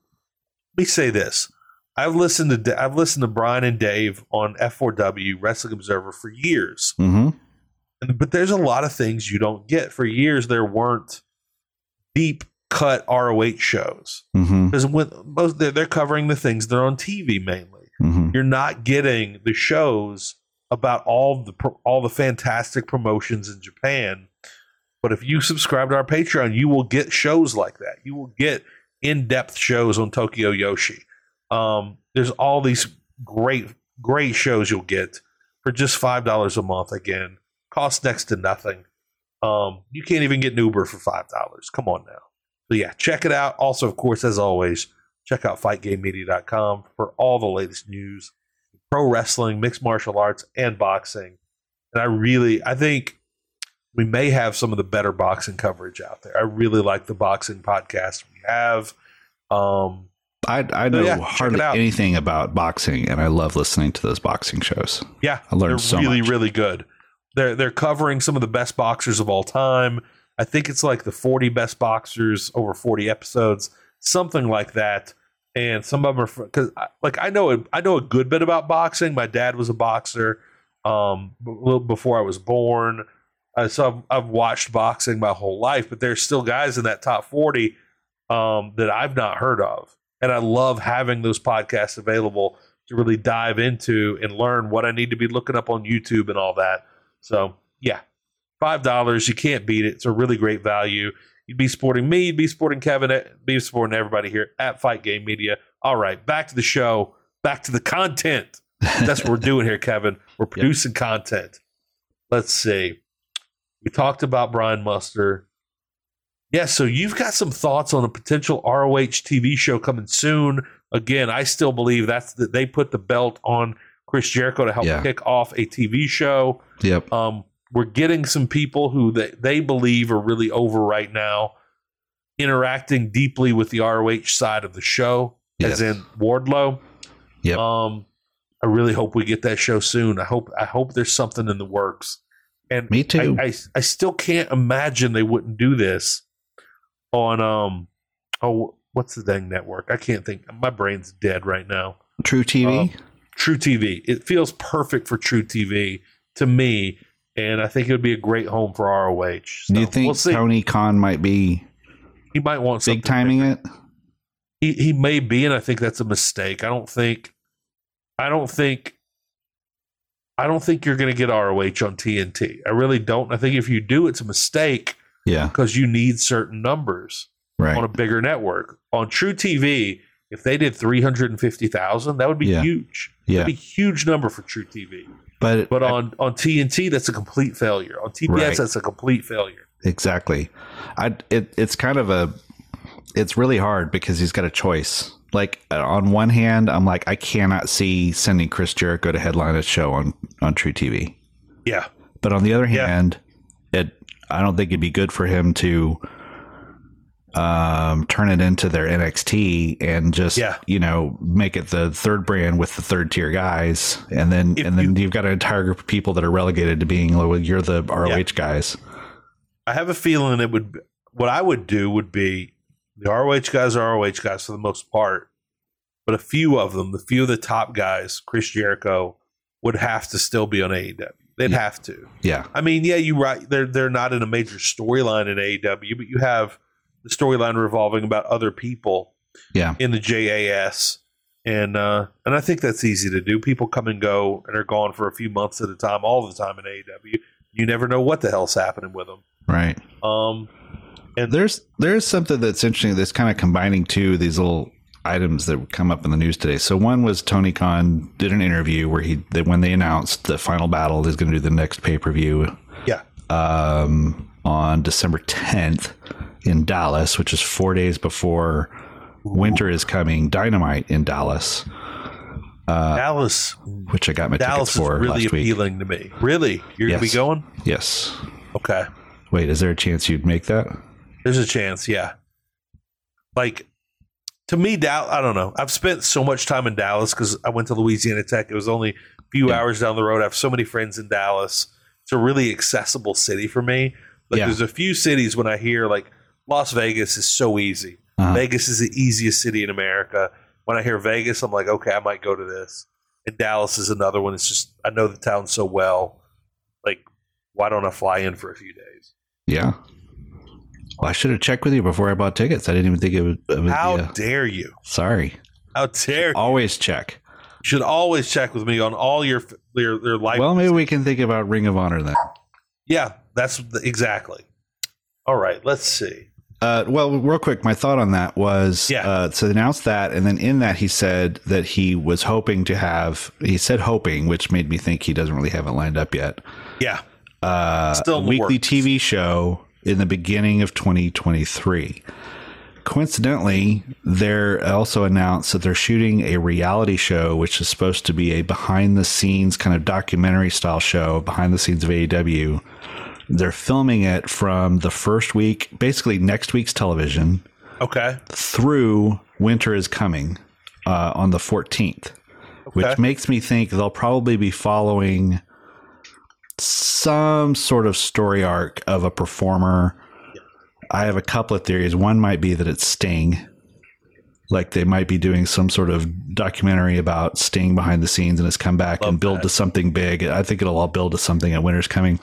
let me say this: I've listened to I've listened to Bryan and Dave on F4W Wrestling Observer for years, hmm and, but there's a lot of things you don't get. For years, there weren't deep cut ROH shows because when most they're, they're covering the things that are on TV mainly. hmm You're not getting the shows about all the all the fantastic promotions in Japan. But if you subscribe to our Patreon, you will get shows like that. You will get in-depth shows on Tokyo Joshi. Um, there's all these great, great shows you'll get for just five dollars a month. Again, costs next to nothing. Um, you can't even get an Uber for five dollars. Come on now. So yeah, check it out. Also, of course, as always, check out fightgamemedia.com for all the latest news, pro wrestling, mixed martial arts, and boxing. And I really, I think we may have some of the better boxing coverage out there. I really like the boxing podcast we have. Um, I I know yeah, hardly anything about boxing, and I love listening to those boxing shows. Yeah, I learned they're so really, much. really good. They're they're covering some of the best boxers of all time. I think it's like the 40 best boxers over 40 episodes, something like that. And some of them are because like I know I know a good bit about boxing. My dad was a boxer um, before I was born, uh, so I've, I've watched boxing my whole life. But there's still guys in that top 40 um, that I've not heard of, and I love having those podcasts available to really dive into and learn what I need to be looking up on YouTube and all that. So yeah, five dollars, you can't beat it. It's a really great value. You'd be supporting me, you'd be supporting Kevin, eh, be supporting everybody here at Fight Game Media. All right, back to the show, back to the content. That's what we're doing here, Kevin. We're producing content. Let's see. We talked about Brian Muster. Yeah, so you've got some thoughts on a potential ROH TV show coming soon. Again, I still believe that's that they put the belt on Chris Jericho to help Yeah. kick off a TV show. Yep. Um, we're getting some people who they, they believe are really over right now, interacting deeply with the ROH side of the show, Yes. as in Wardlow. Yep. Um, I really hope we get that show soon. I hope I hope there's something in the works. And Me too. I, I, I still can't imagine they wouldn't do this on um oh what's the dang network? I can't think. My brain's dead right now. truTV. Um, truTV. It feels perfect for truTV to me, and I think it would be a great home for ROH. So Do you think we'll. Tony Khan might be he might want big timing it? He he may be, and I think that's a mistake. I don't think. I don't think. I don't think you're going to get ROH on TNT. I really don't. I think if you do, it's a mistake Yeah. because you need certain numbers Right. on a bigger network. On truTV, if they did three hundred and fifty thousand, that would be Yeah. huge. Yeah. That'd be a huge number for truTV. But But on on TNT, that's a complete failure. On TBS, Right. that's a complete failure. Exactly. I it it's kind of a it's really hard because he's got a choice. Like on one hand, I'm like I cannot see sending Chris Jericho to headline a show on on truTV. Yeah. But on the other Yeah. hand, it I don't think it'd be good for him to um, turn it into their NXT and just Yeah. you know make it the third brand with the third tier guys, and then If and then you- have got an entire group of people that are relegated to being well, you're the ROH Yeah. guys. I have a feeling it would. What I would do would be the ROH guys are ROH guys for the most part, but a few of them, the few of the top guys, Chris Jericho, would have to still be on AEW. They'd Yeah. have to. Yeah, I mean, yeah, you right. They're they're not in a major storyline in AEW, but you have the storyline revolving about other people yeah, in the JAS, and uh, and I think that's easy to do. People come and go and are gone for a few months at a time, all the time in AEW. You never know what the hell's happening with them. right. Um, and There's there's something that's interesting that's kind of combining two of these little items that come up in the news today. So one was Tony Khan did an interview where he that when they announced the final battle is going to do the next pay per view yeah, um, on December 10th in Dallas, which is four days before winter is coming. Dynamite in Dallas, Dallas. which I got my Dallas tickets is for really last week. appealing to me. Really, you're gonna be going? Yes. Okay, Wait, is there a chance you'd make that? There's a chance. Yeah, like to me, Dallas. I don't know. I've spent so much time in Dallas because I went to Louisiana Tech. It was only a few Yeah. hours down the road. I have so many friends in Dallas. It's a really accessible city for me. Like Yeah. there's a few cities when I hear like Las Vegas is so easy. Uh-huh. Vegas is the easiest city in America. When I hear Vegas, I'm like, okay, I might go to this. And Dallas is another one. It's just I know the town so well. Like, why don't I fly in for a few days? Yeah. Well, I should have checked with you before I bought tickets. I didn't even think it would. It would How a- dare you? sorry. How dare you? Always check. should always check with me on all your your, your life. Well, maybe we can think about Ring of Honor then. yeah, that's the, exactly. All right, let's see. Uh, well, real quick, my thought on that was Yeah. uh, so announced that, and then in that he said that he was hoping to have. He said hoping, which made me think he doesn't really have it lined up yet. Yeah, Uh, Still a weekly works. TV show in the beginning of 2023. Coincidentally, they're also announced that they're shooting a reality show, which is supposed to be a behind the scenes kind of documentary style show, behind the scenes of AEW. They're filming it from the first week, basically next week's television, okay, through Winter is Coming uh, on the 14th, which makes me think they'll probably be following some sort of story arc of a performer. I have a couple of theories. One might be that it's Sting. Like they might be doing some sort of documentary about Sting behind the scenes and his comeback Love and build that. to something big. I think it'll all build to something at Winter's Coming.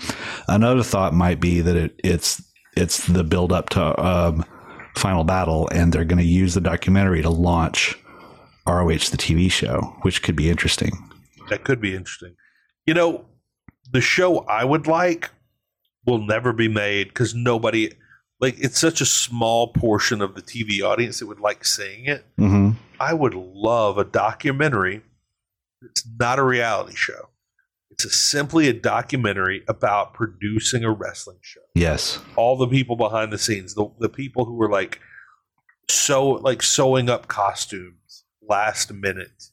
Another thought might be that it, it's it's the build up to um, Final Battle, and they're going to use the documentary to launch ROH the TV show, which could be interesting. that could be interesting. You know, the show I would like will never be made because nobody like it's such a small portion of the TV audience that would like seeing it. Mm-hmm. I would love a documentary. It's not a reality show. It's a, simply a documentary about producing a wrestling show. Yes. All the people behind the scenes, the the people who were like so like sewing up costumes last minute,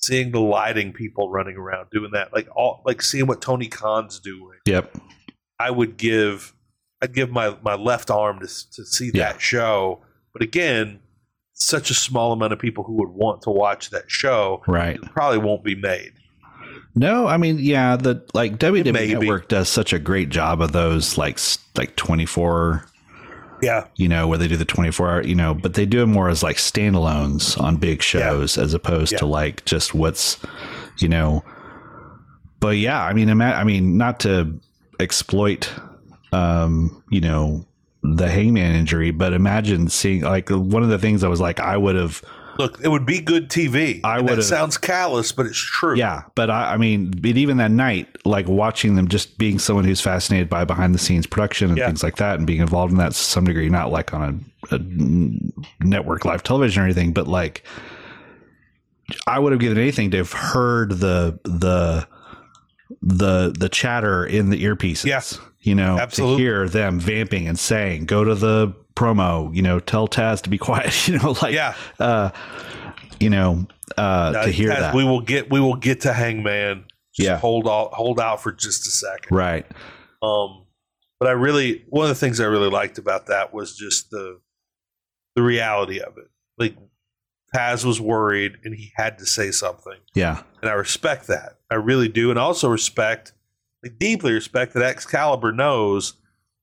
seeing the lighting people running around doing that, like all like seeing what Tony Khan's doing. Yep. I would give I'd give my my left arm to to see Yeah. that show. But again, such a small amount of people who would want to watch that show Right. probably won't be made. No, I mean, yeah, the like WWE Network does such a great job of those, like like twenty four, Yeah, you know, where they do the twenty four hour, you know, but they do it more as like standalones on big shows as opposed to like just what's, you know. But yeah, I mean, I mean, not to exploit, um, you know, the Hangman injury, but imagine seeing like one of the things I was like, I would have. Look, it would be good TV. I that would've- sounds callous, but it's true. Yeah, but I, I mean, but even that night, like watching them, just being someone who's fascinated by behind the scenes production and Yeah. things like that, and being involved in that to some degree, not like on a, a network live television or anything, but like I would have given anything to have heard the the the the chatter in the earpieces. Yeah. you know, Absolutely. to hear them vamping and saying, "Go to the promo," you know, tell Taz to be quiet. You know, like yeah. uh, you know, uh, Uh, to hear Taz, that. we will get we will get to Hangman Just Yeah. hold out, hold out for just a second. Right. Um, but I really one of the things I really liked about that was just the the reality of it. Like Taz was worried and he had to say something, Yeah. and I respect that. I really do, and I also respect, like, deeply respect that Excalibur knows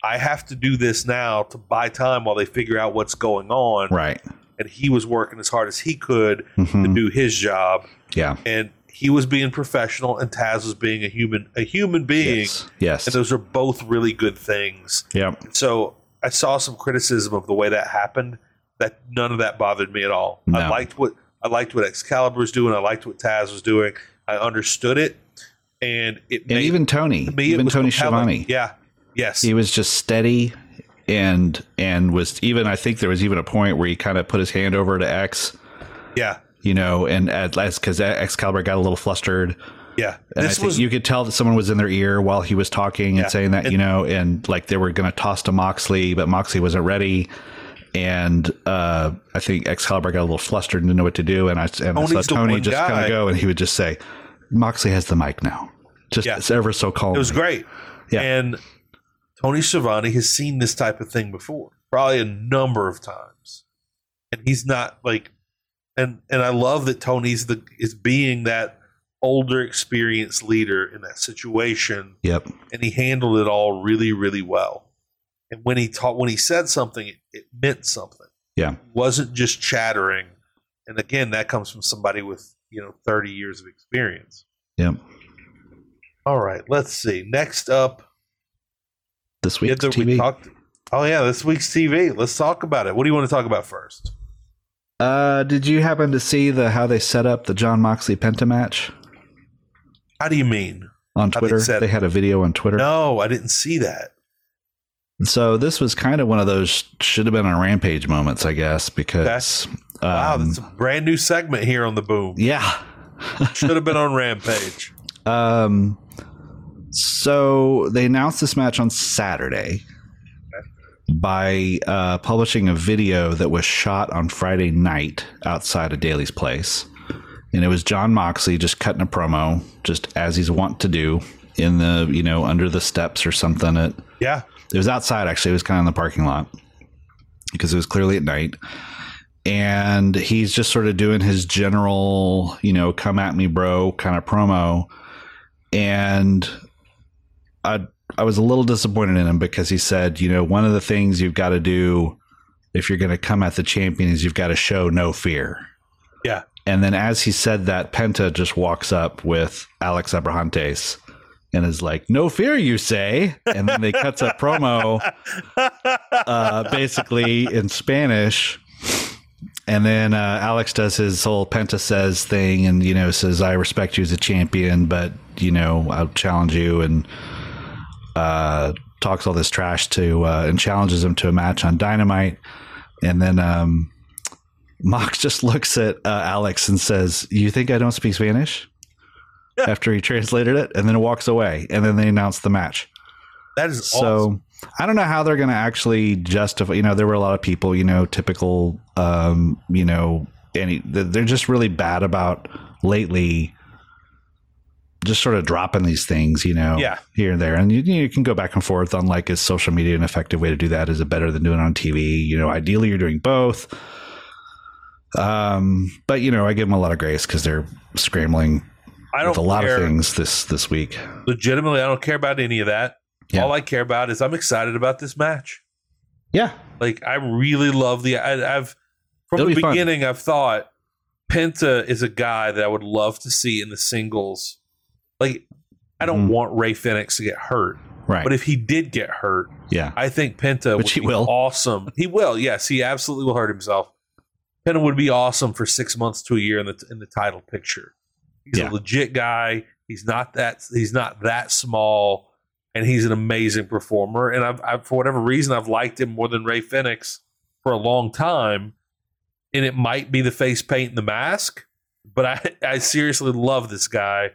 I have to do this now to buy time while they figure out what's going on. Right. And he was working as hard as he could to Mhm. do his job, Yeah. and he was being professional, and Taz was being a human, a human being. Yes. Yes. And those are both really good things. Yeah. So I saw some criticism of the way that happened. That none of that bothered me at all. I liked what I liked what Excalibur was doing. I liked what Taz was doing. I understood it, and it And made even Tony, to me, even Tony compelling. Schiavone, Yeah. Yes. he was just steady and and was even. I think there was even a point where he kind of put his hand over to X, yeah. you know, and at last because Excalibur got a little flustered, Yeah. and This I think was you could tell that someone was in their ear while he was talking Yeah. and saying that, you know, and like they were going to toss to Moxley, but Moxley wasn't ready. And uh, I think Excalibur got a little flustered and didn't know what to do. And I, and I saw Tony just kind of go, and he would just say, "Moxley has the mic now." Just Yeah. it's ever so calm. it was great. Yeah. And Tony Schiavone has seen this type of thing before, probably a number of times. And he's not like and and I love that Tony's the is being that older experienced leader in that situation Yep. and he handled it all really really well. And when he taught when he said something it, it meant something. Yeah. It wasn't just chattering. And again, that comes from somebody with, you know, 30 years of experience. Yep. All right, let's see. Next up This Yeah, week's we TV. talked. Oh yeah, this week's TV. Let's talk about it. What do you want to talk about first? uh, did you happen to see the how they set up the Jon Moxley Penta match How do you mean? on they Twitter? set They had a video on Twitter. No, I didn't see that. So this was kind of one of those should have been on Rampage moments, I guess, because Wow, um, that's a brand new segment here on the Boom. yeah. Should have been on Rampage. Um, so they announced this match on Saturday by uh, publishing a video that was shot on Friday night outside of Daily's place. And it was Jon Moxley just cutting a promo, just as he's wont to do in the, you know, under the steps or something. It, Yeah, it was outside, actually. It was kind of in the parking lot because it was clearly at night. And he's just sort of doing his general, you know, come at me, bro, kind of promo. And I, I was a little disappointed in him because he said, you know, one of the things you've got to do if you're going to come at the champion is you've got to show no fear. yeah. And then as he said that, Penta just walks up with Alex Abrahantes and is like, "No fear, you say?" And then they cuts a promo, uh, basically in Spanish. And then uh, Alex does his whole Penta says thing, and you know says, "I respect you as a champion, but you know I'll challenge you." And uh, talks all this trash to uh, and challenges him to a match on Dynamite. And then um, Mox just looks at uh, Alex and says, "You think I don't speak Spanish?" After he translated it, and then walks away. And then they announce the match. That is So awesome. I don't know how they're going to actually justify. You know, there were a lot of people. You know, typical. Um, you know, any they're just really bad about lately. Just sort of dropping these things, you know, Yeah. here and there, and you, you can go back and forth on like is social media an effective way to do that? Is it better than doing it on TV? You know, ideally you're doing both. Um, but you know, I give them a lot of grace because they're scrambling I don't with a lot care. of things this this week. Legitimately, I don't care about any of that. Yeah. All I care about is I'm excited about this match. Yeah, Like I really love the. I, I've from It'll the be fun. beginning. I've thought Penta is a guy that I would love to see in the singles. Like I don't Mhm. want Rey Fenix to get hurt, right. but if he did get hurt, yeah, I think Penta Which would he be will. awesome. He will. Yes, he absolutely will hurt himself. Penta would be awesome for six months to a year in the in the title picture. He's Yeah. a legit guy. He's not that. He's not that small, and he's an amazing performer. And I've, I've for whatever reason I've liked him more than Rey Fenix for a long time. And it might be the face paint and the mask, but I I seriously love this guy.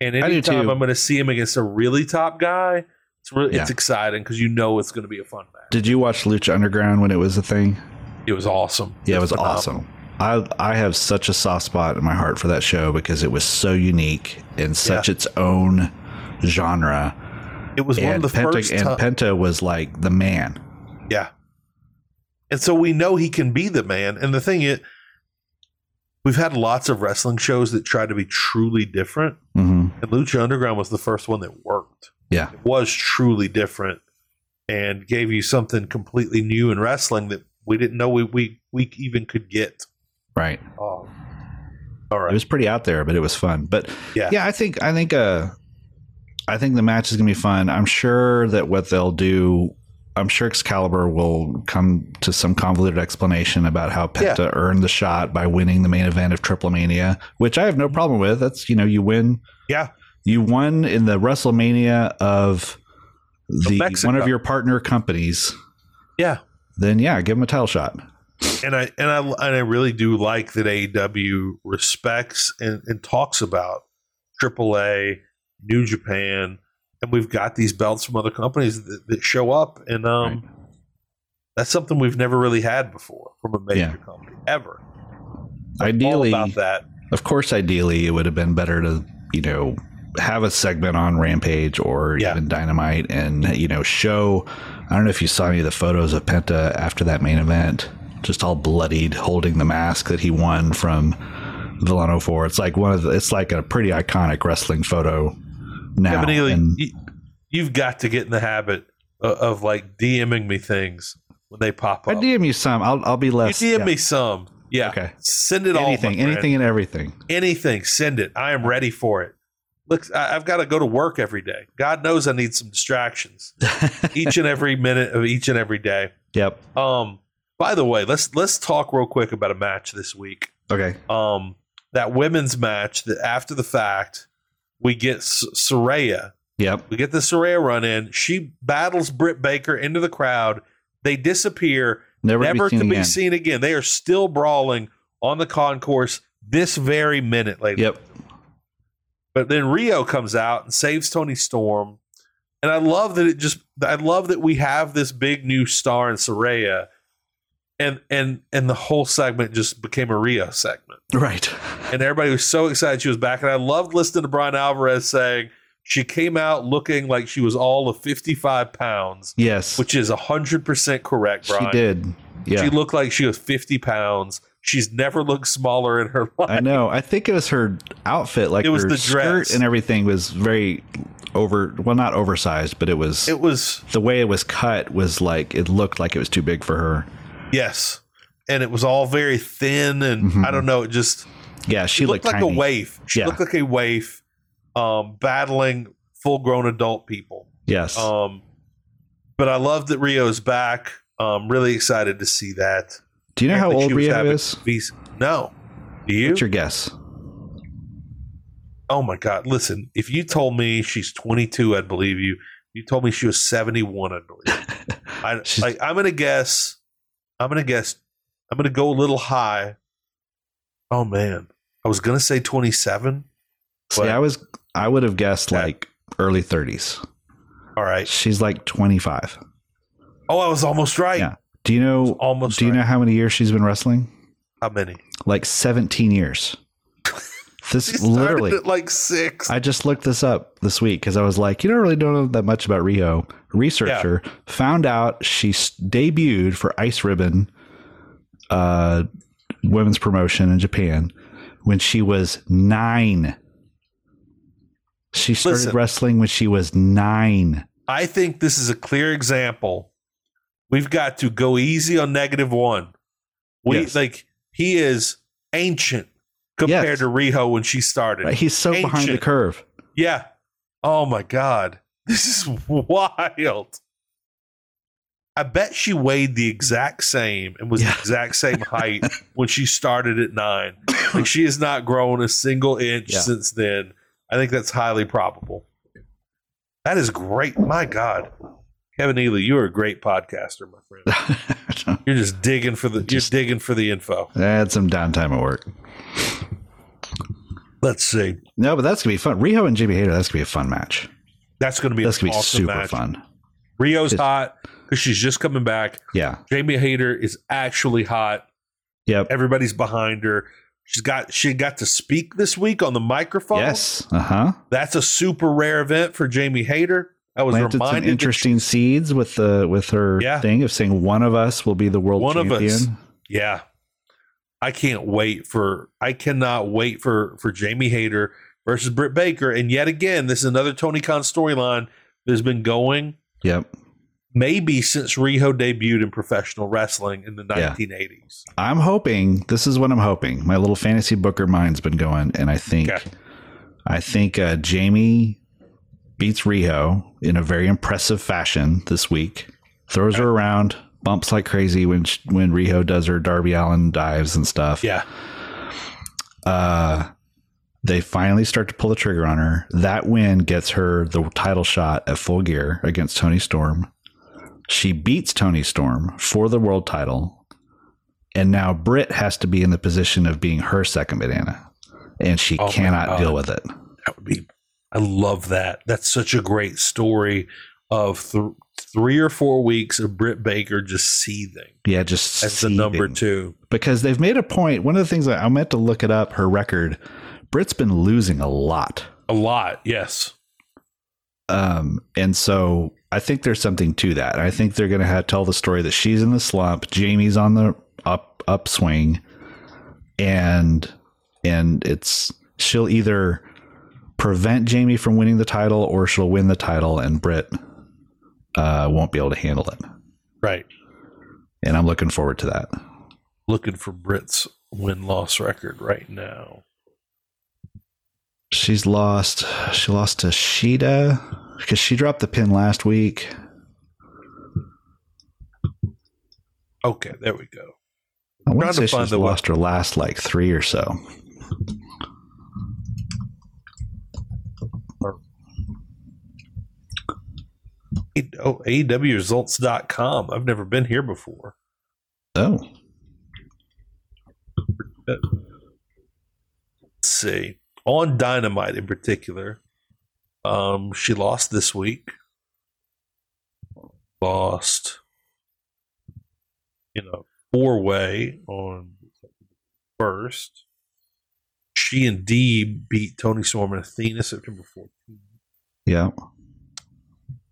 And anytime. I'm going to see him against a really top guy, it's really it's exciting because you know it's going to be a fun match. Did you watch Lucha Underground when it was a thing? It was awesome. Yeah, it was phenomenal. awesome. I I have such a soft spot in my heart for that show because it was so unique in such its own genre. It was one of the Penta, first and ti- Penta was like the man. Yeah. And so we know he can be the man. And the thing is, we've had lots of wrestling shows that try to be truly different. hmm And Lucha Underground was the first one that worked. Yeah. It was truly different and gave you something completely new in wrestling that we didn't know we, we, we even could get. Right. Oh. All It right. was pretty out there, but it was fun. But Yeah. yeah, I think I think uh I think the match is gonna be fun. I'm sure that what they'll do I'm sure Excalibur will come to some convoluted explanation about how Penta earned the shot by winning the main event of Triplemania, which I have no mm-hmm. problem with. That's you know, you win Yeah. you won in the WrestleMania of the one of your partner companies, Yeah. then yeah, give him a title shot. and I and I and I really do like that AEW respects and, and talks about AAA, New Japan, and we've got these belts from other companies that, that show up, and um, Right. that's something we've never really had before from a major Yeah. company ever. Ideally, about that. Of course, ideally, it would have been better to, you know, have a segment on Rampage or Yeah. even Dynamite and, you know, show. I don't know if you saw any of the photos of Penta after that main event, just all bloodied, holding the mask that he won from Villano 4. It's like one of the, it's like a pretty iconic wrestling photo now. Kevin Ely, And- you, you've got to get in the habit of, of like DMing me things when they pop up. I. DM you some. I'll, I'll be you. DM yeah. me some. Yeah. Okay. Send it all. anything, friend. anything and everything. anything, send it. I am ready for it. Look, I, I've got to go to work every day. God knows I need some distractions each and every minute of each and every day. Yep. Um, by the way, let's let's talk real quick about a match this week. Okay. Um, that women's match that after the fact we get S- Saraya. Yep. We get the Saraya run in. She battles Britt Baker into the crowd. They disappear Never, never to be seen to be again. seen again. They are still brawling on the concourse this very minute, ladies. Yep. But then Riho comes out and saves Toni Storm. And I love that it just I love that we have this big new star in Saraya. And and and the whole segment just became a Riho segment. Right. And everybody was so excited she was back. And I loved listening to Bryan Alvarez saying she came out looking like she was all of 55 pounds, Yes. which is 100% correct, Bryan. she did. Yeah. She looked like she was 50 pounds. She's never looked smaller in her life. I know. I think it was her outfit, like It was her the skirt dress. and everything was very over. Well, not oversized, but it was It was the way it was cut was like it looked like it was too big for her. Yes. And it was all very thin and Mhm. I don't know, it just Yeah, she she looked looked like tiny. a waif. She Yeah. looked like a waif um battling full grown adult people. Yes. Um but I love that Riho's back. Um really excited to see that. Do you know how old she Rio is? vis- No. Do you? What's your guess? oh my god. Listen, if you told me she's 22, I'd believe you. You told me she was 71, I'd believe. I, like, I'm gonna guess. I'm gonna guess. I'm gonna go a little high. Oh man, I was gonna say 27. See, I was I would have guessed Okay. like early 30s. All right. She's like 25. Oh, I was almost right. Yeah. Do you know Almost. do you right. know how many years she's been wrestling? how many? Like 17 years. This literally like six. I just looked this up this week because I was like, you don't really know that much about Riho. Researcher found out she debuted for Ice Ribbon, uh, women's promotion in Japan when she was nine. She started Listen. wrestling when she was nine. I think this is a clear example. We've got to go easy on negative one. We Yes. like he is ancient compared Yes. to Riho when she started. Right? He's so behind the curve. Yeah. Oh my god. This is wild. I bet she weighed the exact same and was Yeah. the exact same height when she started at nine. Like she has not grown a single inch Yeah. since then. I think that's highly probable. That is great. My God. Kevin Ely, you are a great podcaster, my friend. You're just digging for the Just- you're digging for the info. I had some downtime at work. Let's see. No, but that's gonna be fun. Riho and Jamie Hayter, that's gonna be a fun match. That's going to be That's gonna be awesome super match. fun. Riho's It's- hot because she's just coming back. Yeah. Jamie Hayter is actually hot. Yep. Everybody's behind her. She's got she got to speak this week on the microphone. Yes. Uh huh. That's a super rare event for Jamie Hayter. I was Planted some interesting seeds with the with her Yeah. thing of saying one of us will be the world One of champion. us. Yeah. I can't wait for I cannot wait for for Jamie Hayter versus Britt Baker. And yet again, this is another Tony Khan storyline that has been going Yep. maybe since Riho debuted in professional wrestling in the Yeah. 1980s. I'm hoping this is what I'm hoping. My little fantasy booker mind's been going, and I think Okay. I think uh, Jamie beats Riho in a very impressive fashion this week. Throws her around, bumps like crazy when sh- when Riho does her Darby Allin dives and stuff. Yeah. Uh, they finally start to pull the trigger on her. That win gets her the title shot at Full Gear against Toni Storm. She beats Toni Storm for the world title, and now Britt has to be in the position of being her second banana, and she Oh cannot deal with it. That would be I love that. That's such a great story of th- three or four weeks of Britt Baker just seething Yeah, just as the number two. because they've made a point. One of the things I meant to look it up, her record. Britt's been losing a lot. A lot, yes. Um, and so I think there's something to that. I think they're going to have tell the story that she's in the slump, Jamie's on the up upswing, and and it's she'll either prevent Jamie from winning the title or she'll win the title, and Britt uh, won't be able to handle it. Right. And I'm looking forward to that. Looking for Britt's win loss record right now. She's lost. She lost to Shida because she dropped the pin last week. Okay, there we go. I want to say find she's the lost her last like three or so. Oh, AEWresults.com. I've never been here before. Oh, Let's see. On Dynamite in particular, um, she lost this week. Lost in a four way on first. She and Dee beat Toni Storm and Athena September 14th. yeah.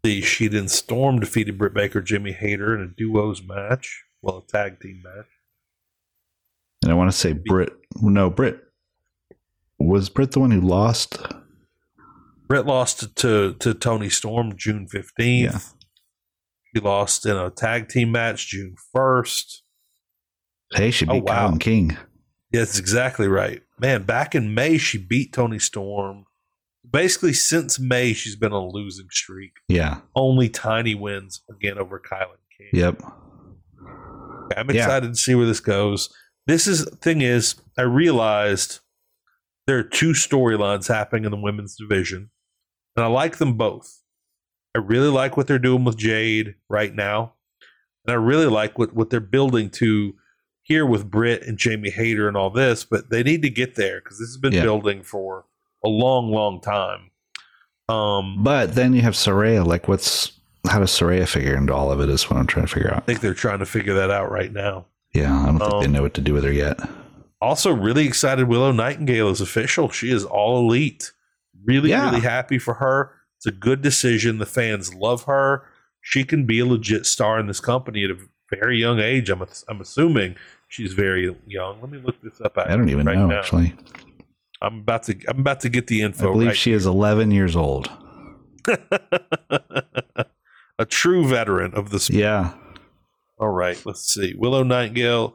The She then Storm defeated Britt Baker, Jamie Hayter in a duos match. Well, a tag team match. And I want to say Britt, No, Brit. Was Brit the one who lost? Britt lost to, to Toni Storm June 15th. Yeah. She lost in a tag team match June 1st. Hey, she Oh, beat wow. Colin King. Yeah, that's exactly right. Man, back in May, she beat Toni Storm. Basically, since May, she's been on a losing streak. Yeah. Only tiny wins again over Kylan King. Yep. I'm Yeah. excited to see where this goes. This is thing is, I realized there are two storylines happening in the women's division, and I like them both. I really like what they're doing with Jade right now, and I really like what what they're building to here with Britt and Jamie Hayter and all this. But they need to get there because this has been Yeah. building for a long, long time. Um, But then you have Saraya. Like, what's how does Saraya figure into all of it? Is what I'm trying to figure out. I think they're trying to figure that out right now. Yeah, I don't think they Um, know what to do with her yet. Also, really excited Willow Nightingale is official. She is all elite. Really, Yeah. really happy for her. It's a good decision. The fans love her. She can be a legit star in this company at a very young age. I'm, I'm assuming she's very young. Let me look this up. I don't even right know now. actually. I'm about to. I'm about to get the info. I believe right. she is 11 years old. a true veteran of the sport. Yeah. All right, let's see. Willow Nightingale.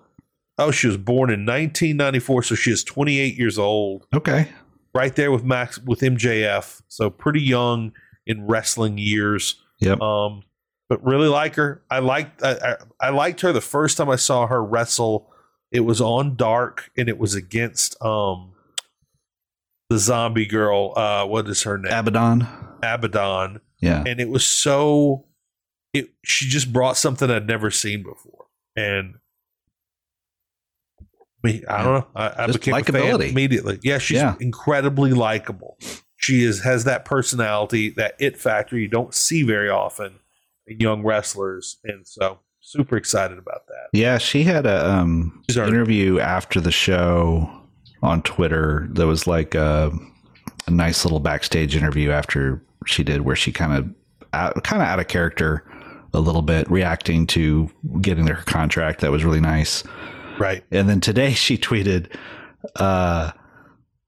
Oh, she was born in 1994, so she is 28 years old. Okay. right there with Max with MJF. So pretty young in wrestling years. Yep. Um, but really like her. I liked I, I, I liked her the first time I saw her wrestle. It was on Dark and it was against um the zombie girl. Uh, what is her name? Abaddon. Abaddon. Yeah. And it was so. It she just brought something I'd never seen before, and. Me, I don't know. I, I became a fan immediately. Yeah, she's Yeah. incredibly likable. She is has that personality, that it factor you don't see very often in young wrestlers, and so super excited about that. Yeah, she had a um, She's our- interview after the show on Twitter that was like a, a nice little backstage interview after she did, where she kind of kind of out of character a little bit, reacting to getting their contract. That was really nice. Right. And then today she tweeted uh,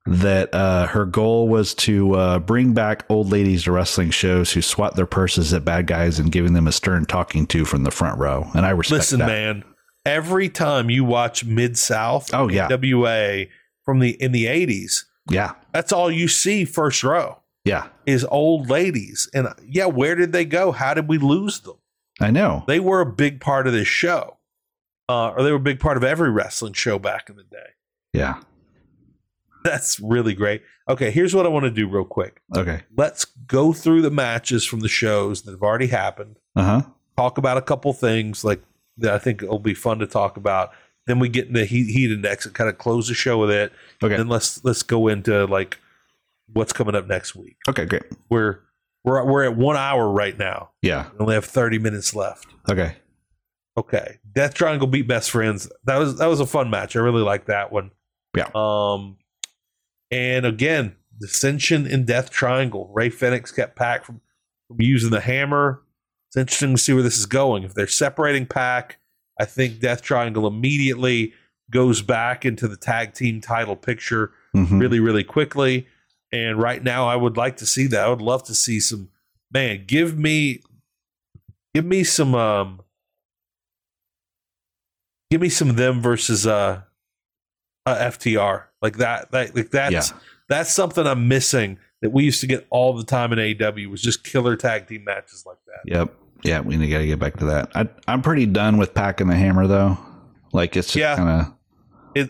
that uh, her goal was to uh, bring back old ladies to wrestling shows who swat their purses at bad guys and giving them a stern talking to from the front row. And I respect that. Listen, that. man. Every time you watch Mid South, Oh, yeah. WA from the in the eighties, Yeah, that's all you see first row yeah, is old ladies. And yeah, where did they go? How did we lose them? I know. They were a big part of this show, uh, or they were a big part of every wrestling show back in the day. Yeah. That's really great. Okay, here's what I want to do real quick. Okay. Let's go through the matches from the shows that have already happened. Uh huh. Talk about a couple things like that I think it'll be fun to talk about. Then we get into heat, heat index and kind of close the show with it. Okay. And then let's let's go into like what's coming up next week. Okay. Great. We're we're we're at one hour right now. Yeah. We only have thirty minutes left. Okay. Okay. Death Triangle beat Best Friends. That was that was a fun match. I really like that one. Yeah. Um and again, dissension in Death Triangle. Rey Fenix kept Pac from, from using the hammer. It's interesting to see where this is going. If they're separating Pac, I think Death Triangle immediately goes back into the tag team title picture Mhm. really, really quickly. And right now, I would like to see that. I would love to see some man. Give me, give me some, um, give me some them versus uh, uh FTR like that. That like that's Yeah. that's something I'm missing that we used to get all the time in AEW was just killer tag team matches like that. Yep. Yeah. We got to get back to that. I, I'm pretty done with packing the hammer though. Like it's just Yeah. kind of.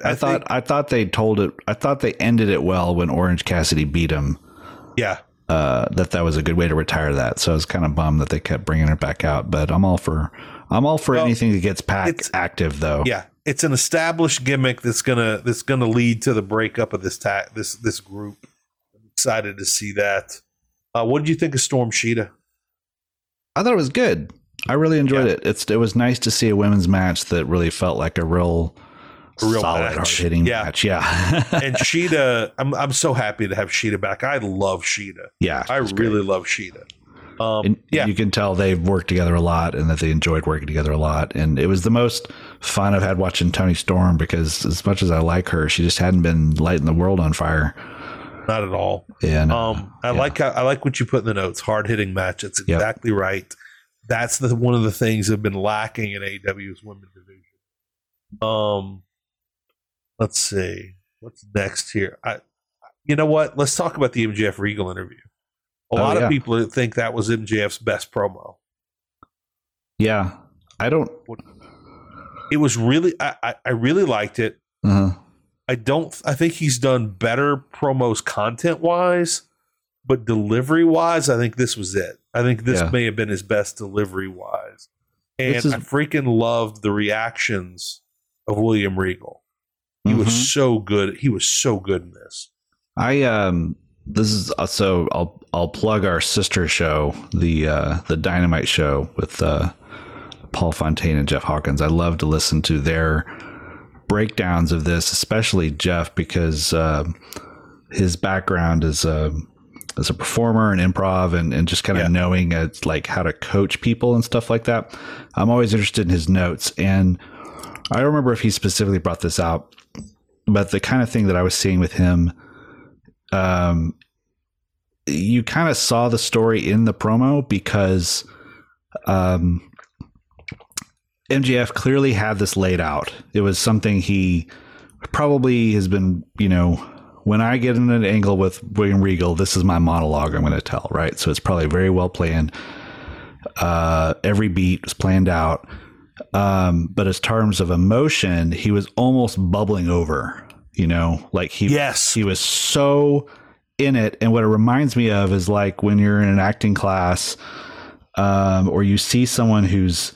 I, I, thought think, I thought they told it. I thought they ended it well when Orange Cassidy beat him. yeah, Uh, that that was a good way to retire that. So I was kind of bummed that they kept bringing it back out. But I'm all for I'm all for Well, anything that gets Pac it's- active though. yeah. It's an established gimmick that's gonna that's gonna lead to the breakup of this ta- this this group. I'm excited to see that. Uh, what did you think of Storm Shida? I thought it was good. I really enjoyed Yeah. it. It's it was nice to see a women's match that really felt like a real, A real solid, match. hitting Yeah. match. Yeah, And Shida, I'm I'm so happy to have Shida back. I love Shida. yeah. I it's great. really love Shida. Um, And yeah, you can tell they've worked together a lot and that they enjoyed working together a lot. And it was the most fun I've had watching Toni Storm because as much as I like her, she just hadn't been lighting the world on fire. not at all. And Um, I yeah. like how, I like what you put in the notes. Hard hitting match. That's Yep. exactly right. That's the one of the things that have been lacking in AEW's women's division. Um, let's see what's next here. I, you know what? Let's talk about the MJF Regal interview. A Oh, lot yeah. of people think that was MJF's best promo. yeah, I don't. It was really, I, I, I really liked it. Uh, I don't. I think he's done better promos content wise, but delivery wise, I think this was it. I think this Yeah. may have been his best delivery wise, and is- I freaking loved the reactions of William Regal. He was mhm. so good. He was so good in this. I um this is also I'll I'll plug our sister show, the uh the Dynamite show with uh Paul Fontaine and Jeff Hawkins. I love to listen to their breakdowns of this, especially Jeff because um his background is a as a performer and improv and, and just kind of Yeah. knowing uh, like how to coach people and stuff like that. I'm always interested in his notes and I don't remember if he specifically brought this out, but the kind of thing that I was seeing with him um, you kind of saw the story in the promo because um, MJF clearly had this laid out. It was something he probably has been, you know, when I get in an angle with William Regal, this is my monologue I'm going to tell, right? So it's probably very well planned. Uh, every beat was planned out. Um, but as terms of emotion, he was almost bubbling over, you know, like he Yes. he was so in it. And what it reminds me of is like when you're in an acting class, um, or you see someone who's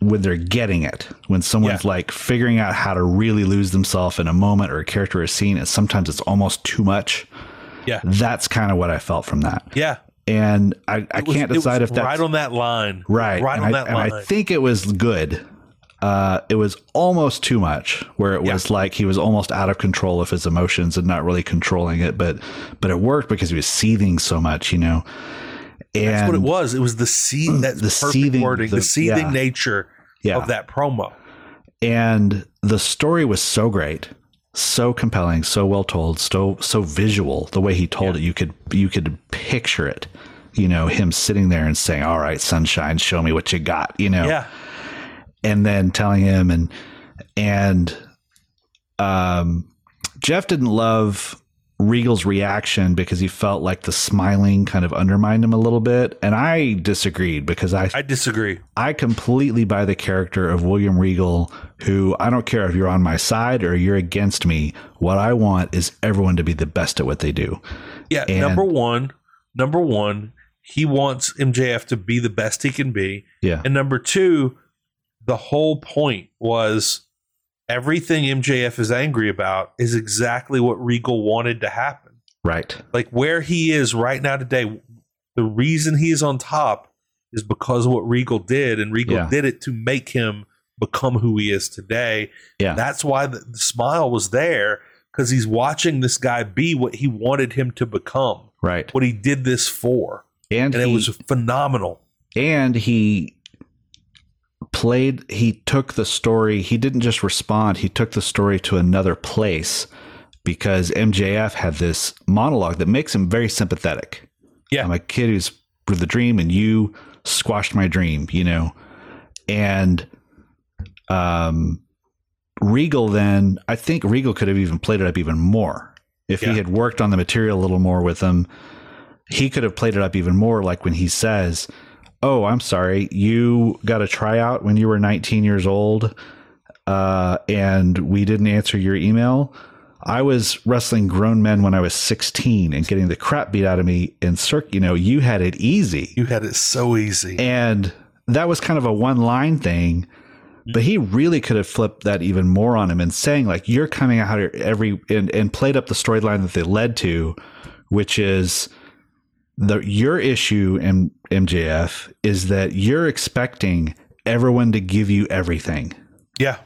when they're getting it, when someone's Yeah. like figuring out how to really lose themselves in a moment or a character or a scene, and sometimes it's almost too much. Yeah. That's kind of what I felt from that. Yeah, and I, I was- can't decide if that's right on that line. right. right and on I, that and line. I think it was good. Uh, it was almost too much, where it Yeah. was like he was almost out of control of his emotions and not really controlling it. But but it worked because he was seething so much, you know. And That's what it was. It was the seed. That's The the seething- wording. The, the- seething yeah. nature yeah, of that promo. and the story was so great so compelling so well told so so visual the way he told it you could you could picture it you know him sitting there and saying all right sunshine show me what you got you know Yeah, and then telling him and and um jeff didn't love regal's reaction because he felt like the smiling kind of undermined him a little bit and i disagreed because i I disagree. I completely buy the character of William Regal, who I don't care if you're on my side or you're against me. What I want is everyone to be the best at what they do. Yeah, And- number one, number one, he wants MJF to be the best he can be, Yeah. and number two, the whole point was everything MJF is angry about is exactly what Regal wanted to happen. Right. Like where he is right now today, the reason he is on top is because of what Regal did, and Regal Yeah. did it to make him become who he is today. Yeah. That's why the, the smile was there because he's watching this guy be what he wanted him to become, Right. what he did this for, And, and it was phenomenal. and he played he took the story he didn't just respond he took the story to another place because MJF had this monologue that makes him very sympathetic Yeah. I'm a kid who's with the dream and you squashed my dream, you know. And um Regal then I think Regal could have even played it up even more. If Yeah. he had worked on the material a little more with him, he could have played it up even more like when he says, "Oh, I'm sorry. You got a tryout when you were 19 years old uh and we didn't answer your email." I was wrestling grown men when I was 16 and getting the crap beat out of me in circ. You know, you had it easy. You had it so easy. And that was kind of a one line thing, but he really could have flipped that even more on him and saying, like, you're coming out here every and, and played up the storyline that they led to, which is the your issue in MJF is that you're expecting everyone to give you everything yeah,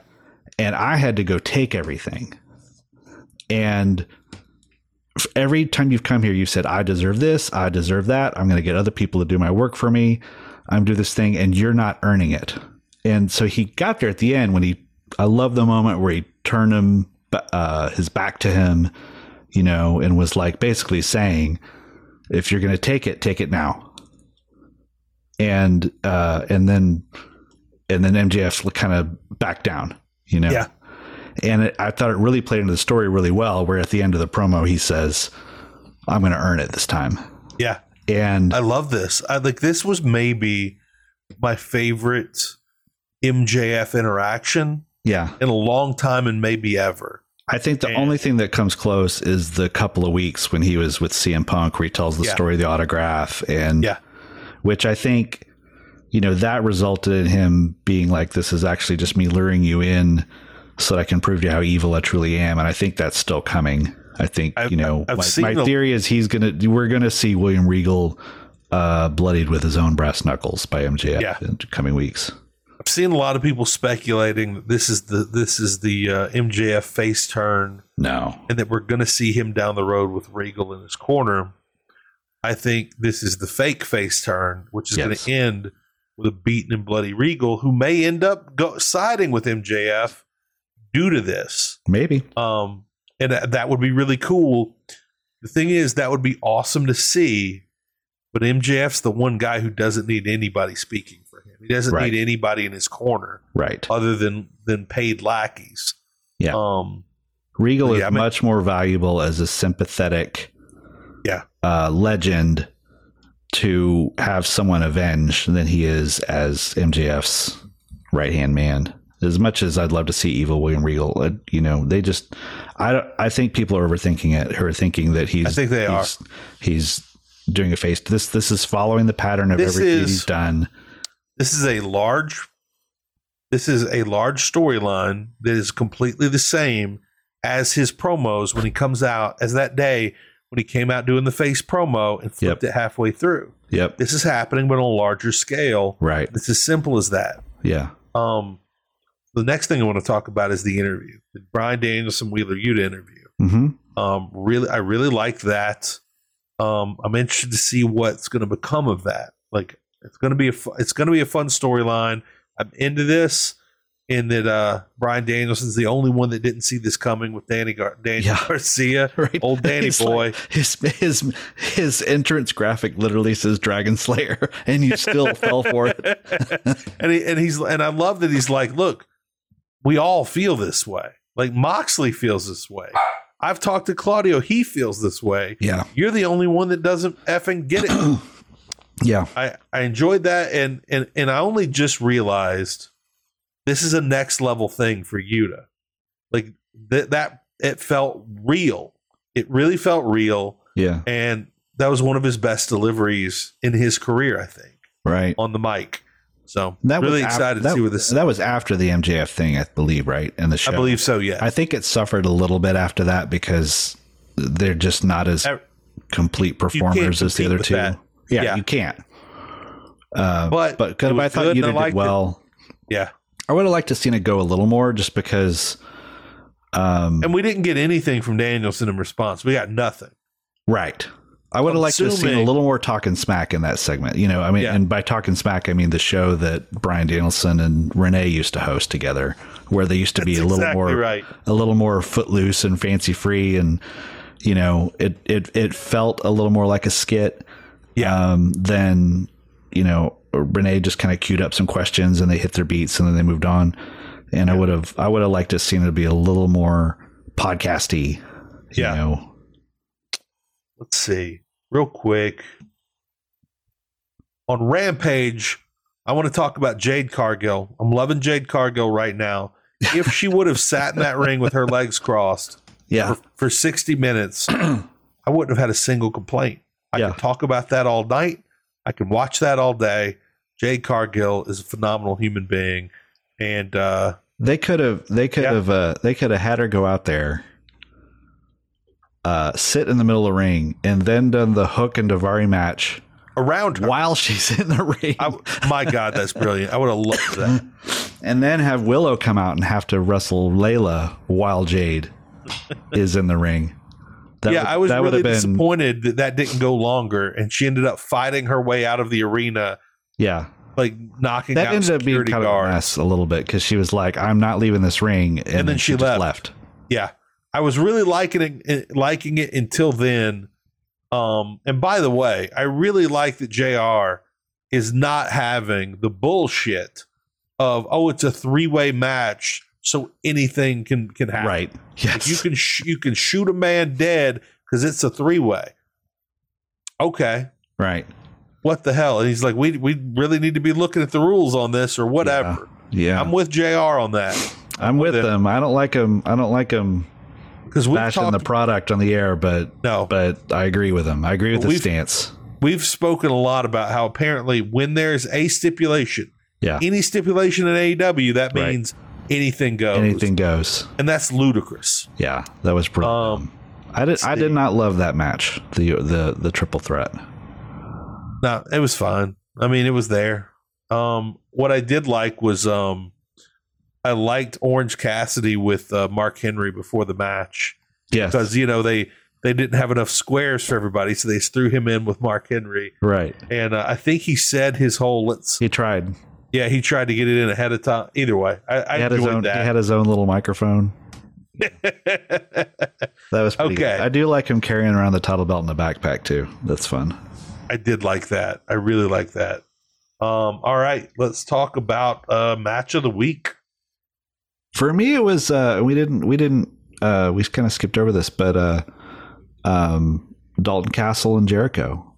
and I had to go take everything. And every time you've come here, you've said, I deserve this, I deserve that. I'm going to get other people to do my work for me. I'm do this thing, and you're not earning it. And so he got there at the end when he, I love the moment where he turned him, uh, his back to him, you know, and was like basically saying, if you're going to take it, take it now. And, uh, and then, and then MJF kind of backed down, you know? yeah, And it, I thought it really played into the story really well, where at the end of the promo, he says, I'm going to earn it this time. yeah. And I love this. I like this was maybe my favorite MJF interaction yeah, in a long time and maybe ever. I think the And- only thing that comes close is the couple of weeks when he was with CM Punk, where he tells the Yeah. story of the autograph. And Yeah. Which I think, you know, that resulted in him being like, this is actually just me luring you in so that I can prove to you how evil I truly am. And I think that's still coming. I think, I've- you know, my, my a- theory is he's going to, we're going to see William Regal uh, bloodied with his own brass knuckles by MJF Yeah. in coming weeks. I've seen a lot of people speculating that this is the this is the uh, MJF face turn No. and that we're going to see him down the road with Regal in his corner. I think this is the fake face turn, which is going to end with a beaten and bloody Regal, who may end up go- siding with MJF due to this. Maybe. Um, and that, that would be really cool. The thing is, that would be awesome to see. But MJF's the one guy who doesn't need anybody speaking for him. He doesn't Right. need anybody in his corner Right. other than than paid lackeys. Yeah. Um, Regal Yeah, is I mean- much more valuable as a sympathetic. Uh, legend to have someone avenge than he is as MJF's right hand man. As much as I'd love to see evil William Regal, uh, you know, they just I don't, I think people are overthinking it. Who are thinking that he's I think they are. he's, he's doing a face. This this is following the pattern of This everything is- he's done. this is a large. This is a large storyline that is completely the same as his promos when he comes out as that day when he came out doing the face promo and flipped it halfway through. Yep. This is happening, but on a larger scale. Right. It's as simple as that. Yeah. Um, the next thing I want to talk about is the interview, the Bryan Danielson Wheeler Yuta interview. Mm-hmm. Um, really, I really like that. Um, I'm interested to see what's going to become of that. Like, it's going to be a fu- it's going to be a fun storyline. I'm into this. In that, uh, Bryan Danielson's the only one that didn't see this coming with Danny Gar- Danny Yeah. Garcia, Right. old Danny It's boy. like his his his entrance graphic literally says Dragon Slayer, and you still fell for it. and he, and he's and I love that he's like, look, we all feel this way. Like Moxley feels this way. I've talked to Claudio; he feels this way. Yeah. You're the only one that doesn't effing get it. Yeah. I I enjoyed that, and and and I only just realized this is a next level thing for Yuta. Like that that it felt real. It really felt real, Yeah. and that was one of his best deliveries in his career. I think Right. on the mic. So That really was af- excited that, to see where this. That was after the MJF thing, I believe, right? In the show, I believe so. Yeah. I think it suffered a little bit after that because they're just not as complete performers as the other two. Yeah, Yeah. you can't. Uh, But but I thought you did liked it. well. yeah. I would have liked to seen it go a little more, just because. Um, And we didn't get anything from Danielson in response. We got nothing. Right. I would have liked to have seen a little more talking smack in that segment. You know, I mean, Yeah. and by talking smack, I mean the show that Bryan Danielson and Renee used to host together, where they used to be That's a little exactly more, right. a little more footloose and fancy free, and you know, it it it felt a little more like a skit. Yeah. Um, then you know, Renee just kind of queued up some questions, and they hit their beats, and then they moved on. And I would have, I would have liked to have seen it be a little more podcasty. You Yeah. know, Let's see. Real quick. On Rampage, I want to talk about Jade Cargill. I'm loving Jade Cargill right now. If she would have sat in that ring with her legs crossed yeah, for, for 60 minutes, I wouldn't have had a single complaint. I Yeah. could talk about that all night. I can watch that all day. Jade Cargill is a phenomenal human being. And uh, They could have they could Yeah. have uh, they could have had her go out there, uh, sit in the middle of the ring, and then done the hook and Davari match around her, while she's in the ring, I, my God, that's brilliant. I would have loved that. and then have Willow come out and have to wrestle Layla while Jade is in the ring. That yeah, would- I was really been- disappointed that that didn't go longer, and she ended up fighting her way out of the arena, Yeah, like knocking that out ended up being kind of a mess a little bit because she was like, "I'm not leaving this ring," and, then she just left. left. Yeah, I was really liking it, liking it until then. Um, and by the way, I really like that Jr. is not having the bullshit of oh, it's a three way match, so anything can can happen. Right? Like, Yes. you can sh- you can shoot a man dead because it's a three way. Okay, right. What the hell? And he's like, we we really need to be looking at the rules on this or whatever. Yeah. I'm with Jr. on that I'm with with them. I don't like them. I don't like them because we've bashing talked. the product on the air, but no, but I agree with him. I agree with the stance. we've spoken a lot about how apparently when there's a stipulation, Yeah, any stipulation in AEW, that Right. means anything goes. anything goes. and that's ludicrous. Yeah, that was pretty. Um, I did. I did not love that match. The the the triple threat. No, it was fine. I mean, it was there. Um, what I did like was um, I liked Orange Cassidy with uh, Mark Henry before the match. Yes. because you know they they didn't have enough squares for everybody, so they threw him in with Mark Henry, Right. and uh, I think he said his whole let's He tried. yeah he tried to get it in ahead of time. Either way, I, I had his own. He had his own little microphone. That was pretty Okay. good. I do like him carrying around the title belt in the backpack too. That's fun. I did like that. I really like that. Um, all right, let's talk about uh, match of the week. For me, it was. Uh, we didn't. We didn't. Uh, we kind of skipped over this, but uh, um, Dalton Castle and Jericho.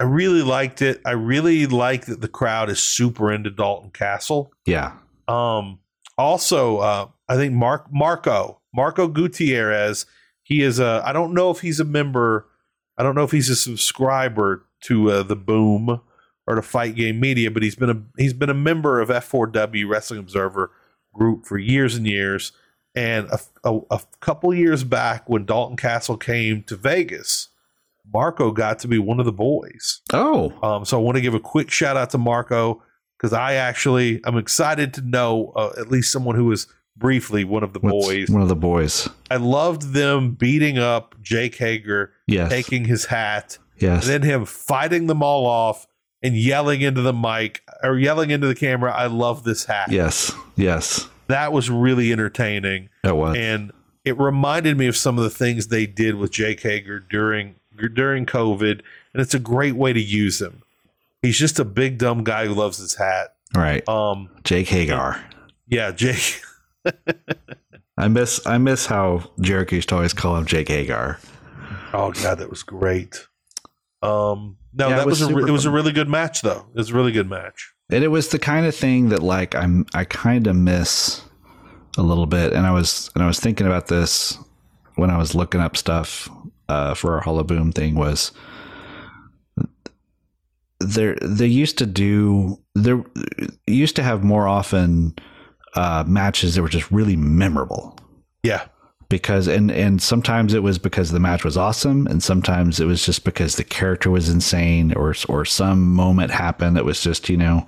I really liked it. I really like that the crowd is super into Dalton Castle. Yeah. Um, also, uh, I think Mark Marco Marco Gutierrez. He is a. I don't know if he's a member. I don't know if he's a subscriber to uh, the Boom or to Fight Game Media, but he's been a he's been a member of F4W Wrestling Observer group for years and years. And a, a, a couple years back, when Dalton Castle came to Vegas, Marco got to be one of the boys. Oh, Um, so I want to give a quick shout out to Marco because I actually I'm excited to know uh, at least someone who was briefly one of the what's- boys. one of the boys. I loved them beating up Jake Hager, Yes, taking his hat, yes, and then him fighting them all off and yelling into the mic or yelling into the camera, "I love this hat." yes, yes. That was really entertaining, It was. and it reminded me of some of the things they did with Jake Hager during during COVID, and it's a great way to use him. He's just a big dumb guy who loves his hat. right, Um, Jake Hagar. yeah, Jake. I miss I miss how Jericho used to always call him Jake Hagar. Oh god, that was great. Um, no, Yeah, that was was, a re- it was a really good match though. It was a really good match. And it was the kind of thing that like I'm I kind of miss a little bit. And I was and I was thinking about this when I was looking up stuff uh, for our Hollow Boom thing was there they used to do there used to have more often uh, matches that were just really memorable. Yeah, because and and sometimes it was because the match was awesome and sometimes it was just because the character was insane or or some moment happened that was just you know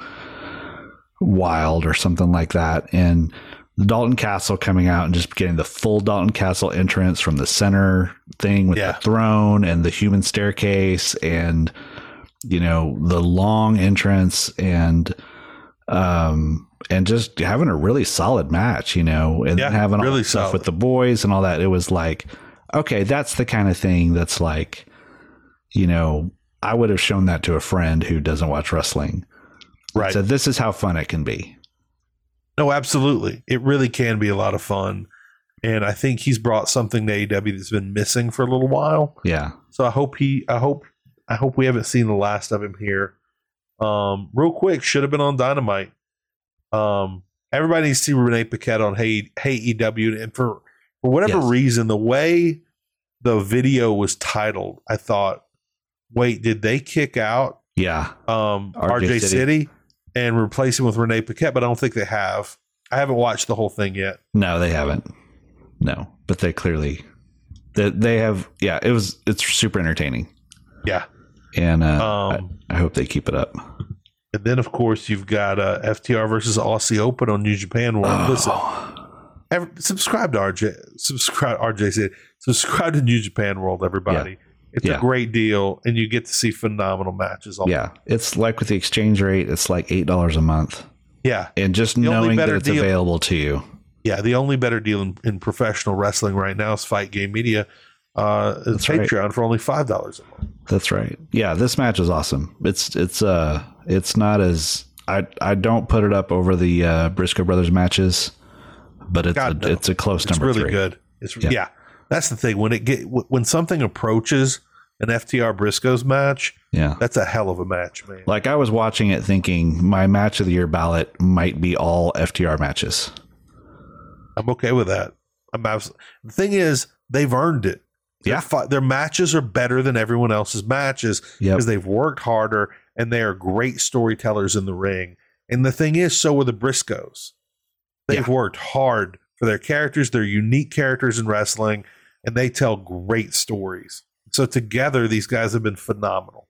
wild or something like that. And the Dalton Castle coming out and just getting the full Dalton Castle entrance from the center thing with Yeah. the throne and the human staircase and you know the long entrance and um and just having a really solid match you know and Yeah, having all really stuff solid. with the boys and all that it was like okay that's the kind of thing that's like you know i would have shown that to a friend who doesn't watch wrestling right. so this is how fun it can be No, absolutely. It really can be a lot of fun. And I think he's brought something to AEW that's been missing for a little while. yeah So I hope he I hope I hope we haven't seen the last of him here. Um, real quick, should have been on Dynamite. Um, everybody needs to see Renee Paquette on Hey Hey EW. And for for whatever Yes. reason, the way the video was titled, I thought, wait, did they kick out yeah um, RJ RJ, City. City. and replace him with Renee Paquette, but I don't think they have. I haven't watched the whole thing yet. no they haven't no but they clearly they, they have yeah it was it's super entertaining Yeah. and uh, Um, I, I hope they keep it up and then, of course, you've got uh, FTR versus Aussie Open on New Japan World. Listen, Oh, subscribe to RJ. Subscribe RJ said. Subscribe to New Japan World, everybody. It's Yeah. a great deal, and you get to see phenomenal matches. All yeah it's like with the exchange rate it's like eight dollars a month yeah, and just The knowing that it's deal- available to you yeah. The only better deal in, in professional wrestling right now is Fight Game Media. Uh, it's That's right. Patreon for only five dollars a month. That's right. Yeah, this match is awesome. It's it's uh it's not as I I don't put it up over the uh, Briscoe brothers matches, but it's God, a, no. it's a close It's number It's really three. good. It's Yeah. yeah. That's the thing when it get when something approaches an FTR Briscoes match, Yeah. that's a hell of a match, man. Like I was watching it thinking my match of the year ballot might be all FTR matches. I'm okay with that. I'm abs- the thing is, they've earned it. Their Yeah. fi- their matches are better than everyone else's matches Yep. because they've worked harder and they are great storytellers in the ring. And the thing is, so are the Briscoes. They've Yeah. worked hard for their characters. They're unique characters in wrestling, and they tell great stories. So together, these guys have been phenomenal.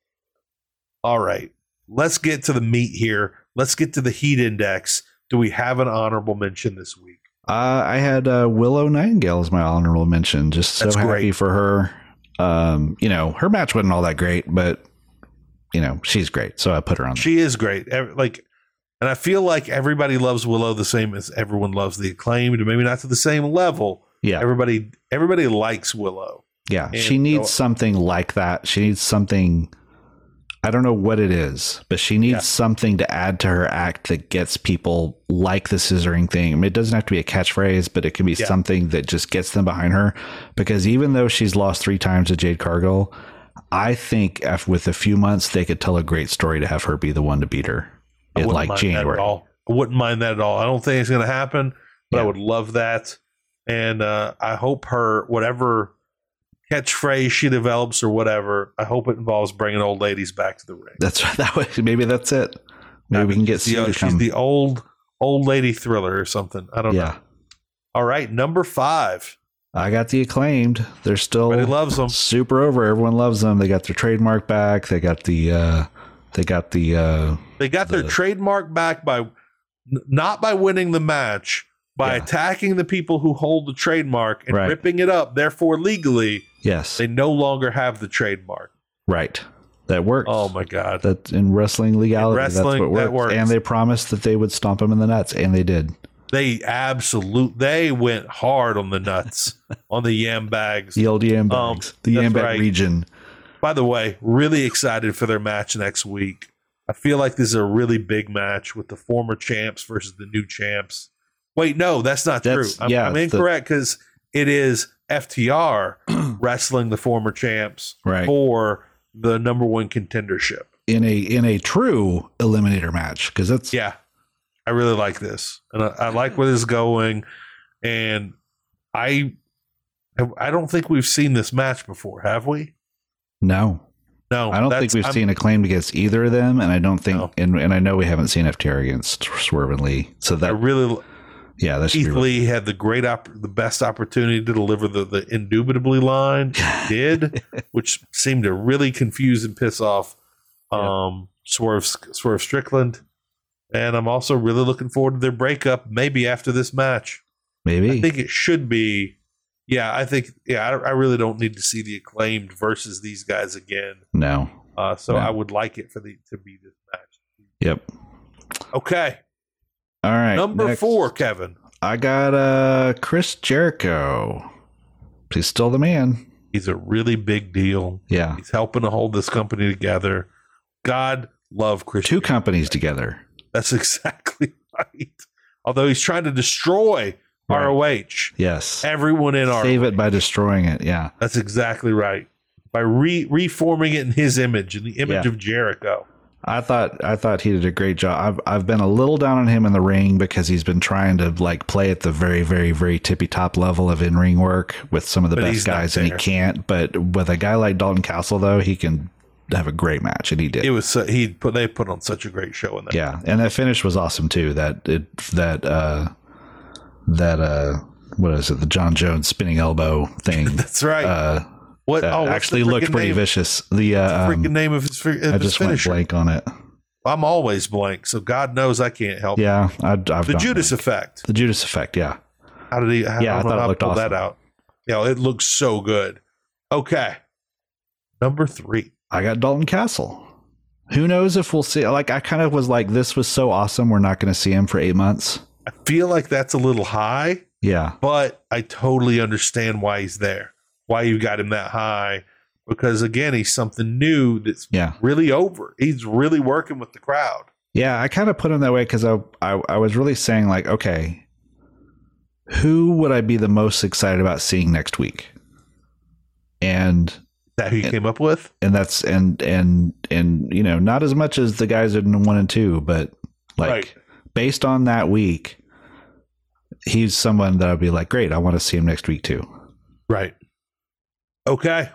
All right, let's get to the meat here. Let's get to the heat index. Do we have an honorable mention this week? Uh, I had uh, Willow Nightingale as my honorable mention. Just so That's happy great. for her. Um, you know, her match wasn't all that great, but you know, she's great. So I put her on. there. She is great. Like, and I feel like everybody loves Willow the same as everyone loves the acclaimed, maybe not to the same level. yeah. Everybody, everybody likes Willow. Yeah, And she needs so- something like that. She needs something. I don't know what it is, but she needs Yeah. something to add to her act that gets people like the scissoring thing. I mean, it doesn't have to be a catchphrase, but it can be Yeah. something that just gets them behind her. Because even though she's lost three times to Jade Cargill, I think if, with a few months they could tell a great story to have her be the one to beat her in like mind that at January. I wouldn't mind that at all. I don't think it's going to happen, but I would love that. And uh, I hope her whatever catchphrase she develops or whatever. I hope it involves bringing old ladies back to the ring. That's right. that. way. Maybe that's it. Maybe we can get Sue the, to she's come. the old old lady thriller or something. I don't know. yeah, All right, number five. I got the acclaimed. They're still Everybody loves them. super over. Everyone loves them. They got their trademark back. They got the uh they got the uh They got their trademark back by not by winning the match, by Yeah. attacking the people who hold the trademark and Right. ripping it up. Therefore, legally, yes. they no longer have the trademark. right. That works. Oh my god! That in wrestling legality, wrestling, that's what that works. works. And they promised that they would stomp him in the nuts, and they did. They absolute they went hard on the nuts on the yam bags. The old yam Um, bags, the yam bag right. region. By the way, really excited for their match next week. I feel like this is a really big match with the former champs versus the new champs. Wait, no, that's not That's- true. I'm, yeah, I'm incorrect because it is FTR wrestling the former champs Right. for the number one contendership. In a in a true eliminator match, because that's Yeah, I really like this, and I, I like where this is going. And I, I don't think we've seen this match before, have we? no. No, I don't think we've I'm- seen a claim against either of them, and I don't think, No. and, and I know we haven't seen FTR against Swerve and Lee. So I that, really yeah, that should Keith Lee had the great, op- the best opportunity to deliver the the indubitably line. He did, which seemed to really confuse and piss off um, Swerve Swerve Strickland. And I'm also really looking forward to their breakup, maybe after this match. Maybe I think it should be. Yeah, I think. Yeah, I, I really don't need to see the acclaimed versus these guys again. no. Uh, so No. I would like it for the to be this match. Yep. Okay, All right. number next. four, Kevin. I got uh Chris Jericho. He's still the man. He's a really big deal. Yeah. He's helping to hold this company together. God love Chris. Two companies together. That's exactly right. Although he's trying to destroy Right. ROH, Yes. everyone in ROH. Save it by destroying it. Yeah. That's exactly right. By re- reforming it in his image, in the image Yeah. of Jericho. I thought I thought he did a great job. I've I've been a little down on him in the ring because he's been trying to like play at the very very very tippy top level of in ring work with some of the But best guys, and he can't. But with a guy like Dalton Castle, though, he can have a great match, and he did. It was so, he put they put on such a great show in that. yeah, and that finish was awesome too. That it that uh that uh what is it? The Jon Jones spinning elbow thing. That's right. uh, what oh, actually looked pretty name, vicious. The uh, Freaking um, name of his, of I just went blank on it. I'm always blank, so God knows I can't help. Yeah, I, I've the Judas blank. effect. the Judas effect. Yeah. How did he? How, Yeah, I I, thought how looked pull that awesome. out. Yeah, it looks so good. Okay, number three. I got Dalton Castle. Who knows if we'll see? Like, I kind of was like, this was so awesome. We're not going to see him for eight months. I feel like that's a little high, Yeah. but I totally understand why he's there. Why you got him that high? Because again, he's something new that's Yeah. really over. He's really working with the crowd. Yeah. I kind of put him that way because I, I, I was really saying, like, okay, who would I be the most excited about seeing next week? And That who you And- came up with? and that's and and and you know not as much as the guys in one and two but like Right. based on that week he's someone that i'd be like great i want to see him next week too Right. Okay.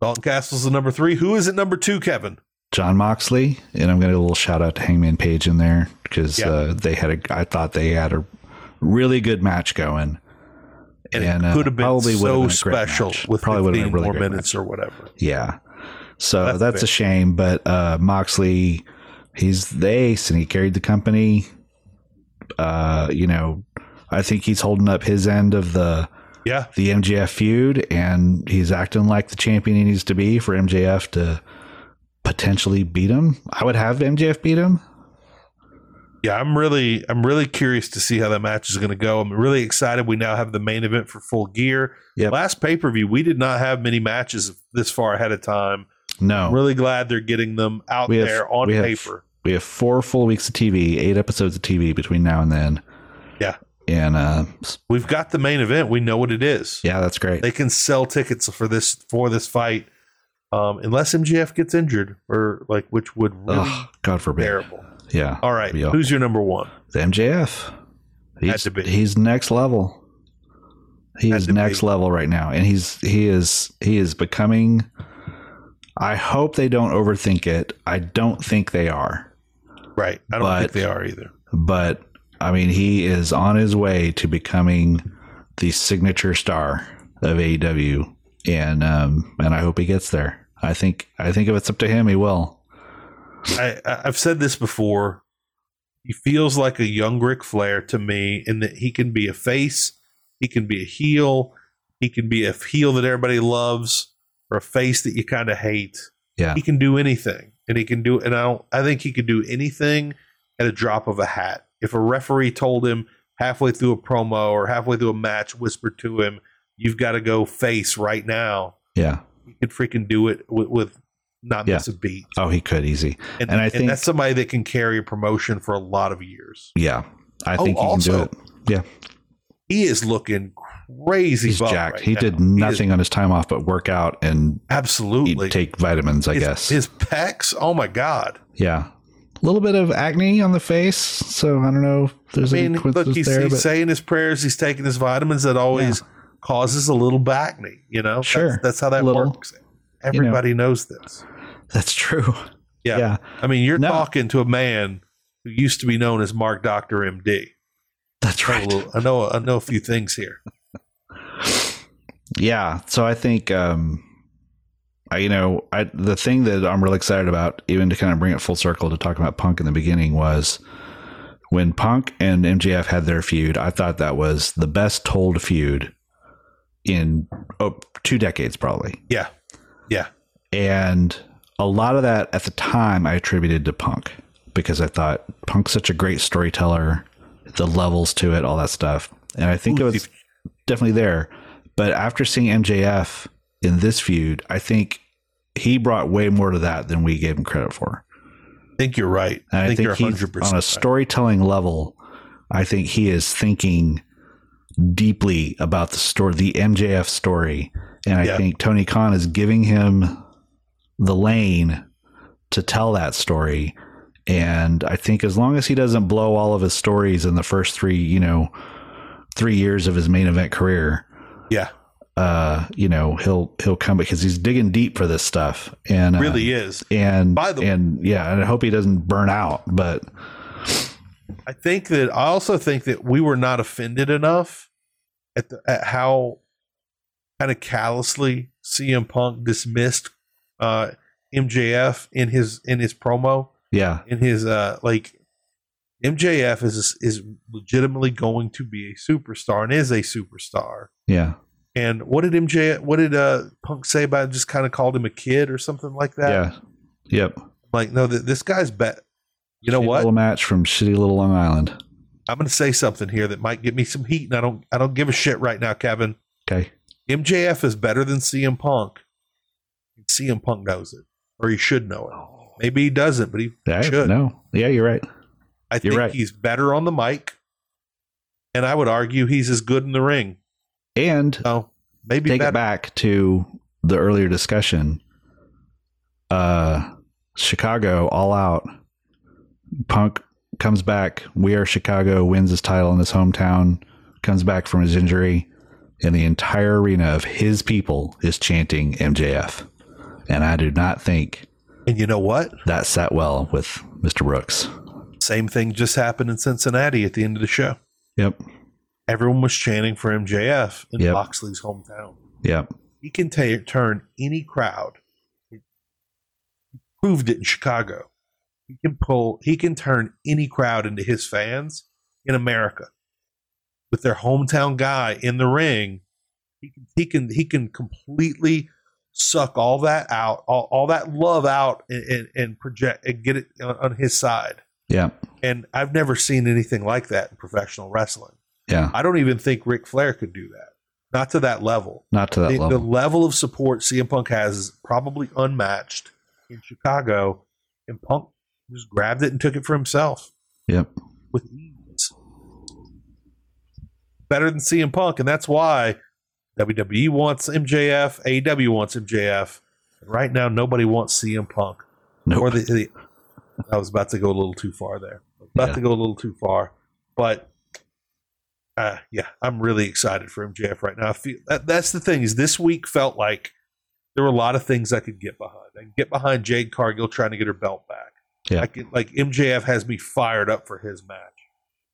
Dalton Castle's the number three. Who is at number two, Kevin? jon moxley and i'm going to do a little shout out to hangman page in there because Yeah. uh, they had a i thought they had a really good match going And, And, it uh, could have been probably so been special match. with Probably would've 15 been really more minutes or whatever. yeah so That's that's, a shame but uh moxley he's the ace and he carried the company uh you know i think he's holding up his end of the Yeah. the mjf feud and he's acting like the champion he needs to be for mjf to potentially beat him i would have mjf beat him Yeah, I'm really I'm really curious to see how that match is going to go. I'm really excited. We now have the main event for Full Gear. Yep. Last pay per view, we did not have many matches this far ahead of time. no I'm really glad they're getting them out We have- there on we have- paper. we have four full weeks of tv eight episodes of tv between now and then Yeah. And uh We've got the main event. We know what it is. yeah that's great They can sell tickets for this for this fight, um, unless MJF gets injured or like which would really Ugh, god forbid terrible. yeah All right, who's your number one? The MJF. He's, to be. he's next level. He Had is next be. level right now, and he's he is he is becoming. I hope they don't overthink it. I don't think they are, Right. I don't But- think they are either. but I mean, he is on his way to becoming the signature star of AEW, and um, and I hope he gets there. I think I think if it's up to him, he will. I, I've said this before. He feels like a young Ric Flair to me, in that he can be a face, he can be a heel, he can be a heel that everybody loves, or a face that you kind of hate. Yeah. He can do anything, and he can do. And I don't. I think he could do anything at a drop of a hat. If a referee told him halfway through a promo or halfway through a match, whispered to him, "You've got to go face right now," Yeah. he could freaking do it with, with not Yeah. miss a beat. Oh, he could easy. And, And I and think- that's somebody that can carry a promotion for a lot of years. Yeah. I Oh, think he can do it. Yeah. He is looking crazy. He's jacked. right he now. did nothing on his time off but work out and absolutely. take vitamins, I his, guess. his pecs. Oh my god! yeah. A little bit of acne on the face. So I don't know if there's I any mean, look, he's, there. he's but saying his prayers. He's taking his vitamins. That always causes a little acne. You know, Sure. That's, that's how that Little. works. Everybody knows this. that's true. Yeah. Yeah. I mean, you're No. talking to a man who used to be known as Mark Doctor MD. That's I know right. I know. I know a few things here. Yeah. So I think, um, I, you know, I, the thing that I'm really excited about, even to kind of bring it full circle to talk about Punk in the beginning, was when Punk and MJF had their feud. I thought that was the best told feud in oh, two decades, probably. Yeah. Yeah. And a lot of that at the time I attributed to Punk because I thought Punk's such a great storyteller, the levels to it, all that stuff. And I think Ooh, it was definitely there. But after seeing MJF in this feud, I think he brought way more to that than we gave him credit for. I think you're right. And I think, you're 100 percent on a storytelling level. I think he is thinking deeply about the story, the MJF story, and I Yeah. think Tony Khan is giving him the lane to tell that story. And I think as long as he doesn't blow all of his stories in the first three, you know, three years of his main event career, Yeah, uh, you know, he'll he'll come because he's digging deep for this stuff. And uh, really is. and By the way- and yeah, and I hope he doesn't burn out. But I think that I also think that we were not offended enough at the at how kind of callously CM Punk dismissed uh, MJF in his in his promo yeah, in his uh like MJF is is legitimately going to be a superstar and is a superstar. yeah. And what did MJ what did uh Punk say about just kind of called him a kid or something like that? Yeah. Yep. Like no, th- this guy's bet. You know Shitty what? Little match from shitty little Long Island. I'm going to say something here that might get me some heat, and I don't I don't give a shit right now, Kevin. Okay. MJF is better than CM Punk. CM Punk knows it, or he should know it. Maybe he doesn't, but he Yeah, should. no. Yeah, you're right. I you're think right. he's better on the mic, and I would argue he's as good in the ring. And maybe take better. it back to the earlier discussion. Uh, Chicago all out. Punk comes back. We are Chicago. Wins his title in his hometown. Comes back from his injury, and the entire arena of his people is chanting MJF. And I do not think And you know what? that sat well with Mr. Brooks. Same thing just happened in Cincinnati at the end of the show. Yep. Everyone was chanting for MJF in Yep. Moxley's hometown. Yep. He can ta- turn any crowd. He proved it in Chicago. He can pull. He can turn any crowd into his fans in America with their hometown guy in the ring. He can. He can. He can completely suck all that out, all, all that love out, and, and, and project and get it on, on his side. Yeah. And I've never seen anything like that in professional wrestling. Yeah. I don't even think Ric Flair could do that. Not to that level Not to that the, the level. level of support CM Punk has is probably unmatched in Chicago, and Punk just grabbed it and took it for himself Yep. with ease. Better than CM Punk, and that's why WWE wants MJF, AEW wants MJF. Right now, nobody wants CM Punk. Nope. Or the, the I was about to go a little too far there. About Yeah. to go a little too far, but uh, yeah, I'm really excited for MJF right now. I feel that, that's the thing is this week felt like there were a lot of things I could get behind. I can get behind Jade Cargill trying to get her belt back. Yeah. I could, like MJF has me fired up for his match.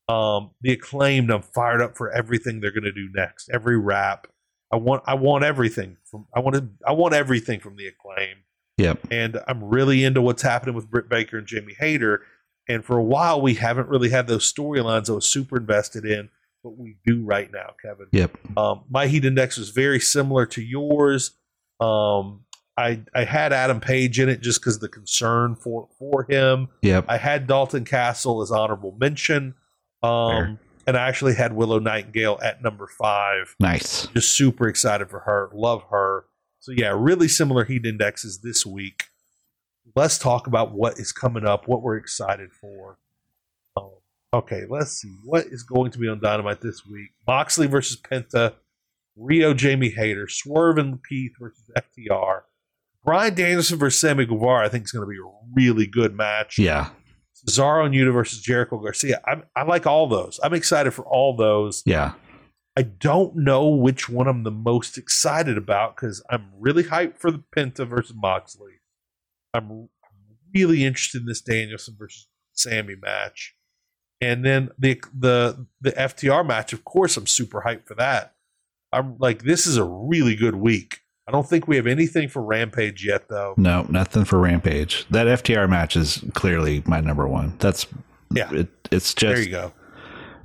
Um, the acclaimed, I'm fired up for everything they're going to do next. Every rap, I want, I want everything from, I want, to, I want everything from the acclaim. Yep. And I'm really into what's happening with Britt Baker and Jamie Hayter. And for a while, we haven't really had those storylines I was super invested in, but we do right now, Kevin. Yep. Um, my heat index was very similar to yours. Um, I I had Adam Page in it just because the concern for for him. Yep. I had Dalton Castle as honorable mention. Um, and I actually had Willow Nightingale at number five. Nice. Just super excited for her. Love her. So yeah, really similar heat indexes this week. Let's talk about what is coming up, what we're excited for. Okay, let's see what is going to be on Dynamite this week. Moxley versus Penta, Riho Jamie Hayter, Swerve and Keith versus FTR, Bryan Danielson versus Sammy Guevara. I think is going to be a really good match. Yeah. Cesaro and Yuta versus Jericho Garcia. I, I like all those. I'm excited for all those. Yeah. I don't know which one I'm the most excited about because I'm really hyped for the Penta versus Moxley. I'm really interested in this Danielson versus Sammy match, and then the the the FTR match. Of course, I'm super hyped for that. I'm like, this is a really good week. I don't think we have anything for Rampage yet, though. No, nothing for Rampage. That FTR match is clearly my number one. That's Yeah. It, it's just There you go.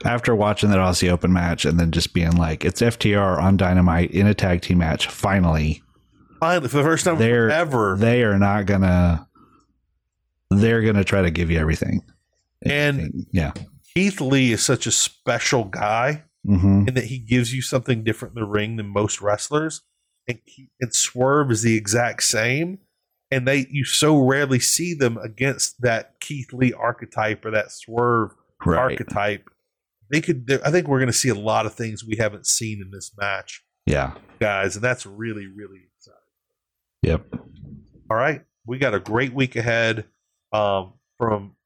after watching that Aussie Open match and then just being like, it's FTR on Dynamite in a tag team match. Finally, Finally, for the first time They're- ever, they are not gonna. They're gonna try to give you everything. And- yeah, Keith Lee is such a special guy. hmm in that he gives you something different in the ring than most wrestlers. And, and Swerve is the exact same. And they you so rarely see them against that Keith Lee archetype or that Swerve right. archetype. They could. I think we're going to see a lot of things we haven't seen in this match, Yeah. guys, and that's really really exciting. Yep. All right, we got a great week ahead. Um, from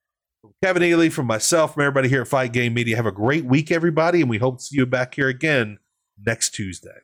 Kevin Ely, from myself, from everybody here at Fight Game Media. Have a great week, everybody, and we hope to see you back here again next Tuesday.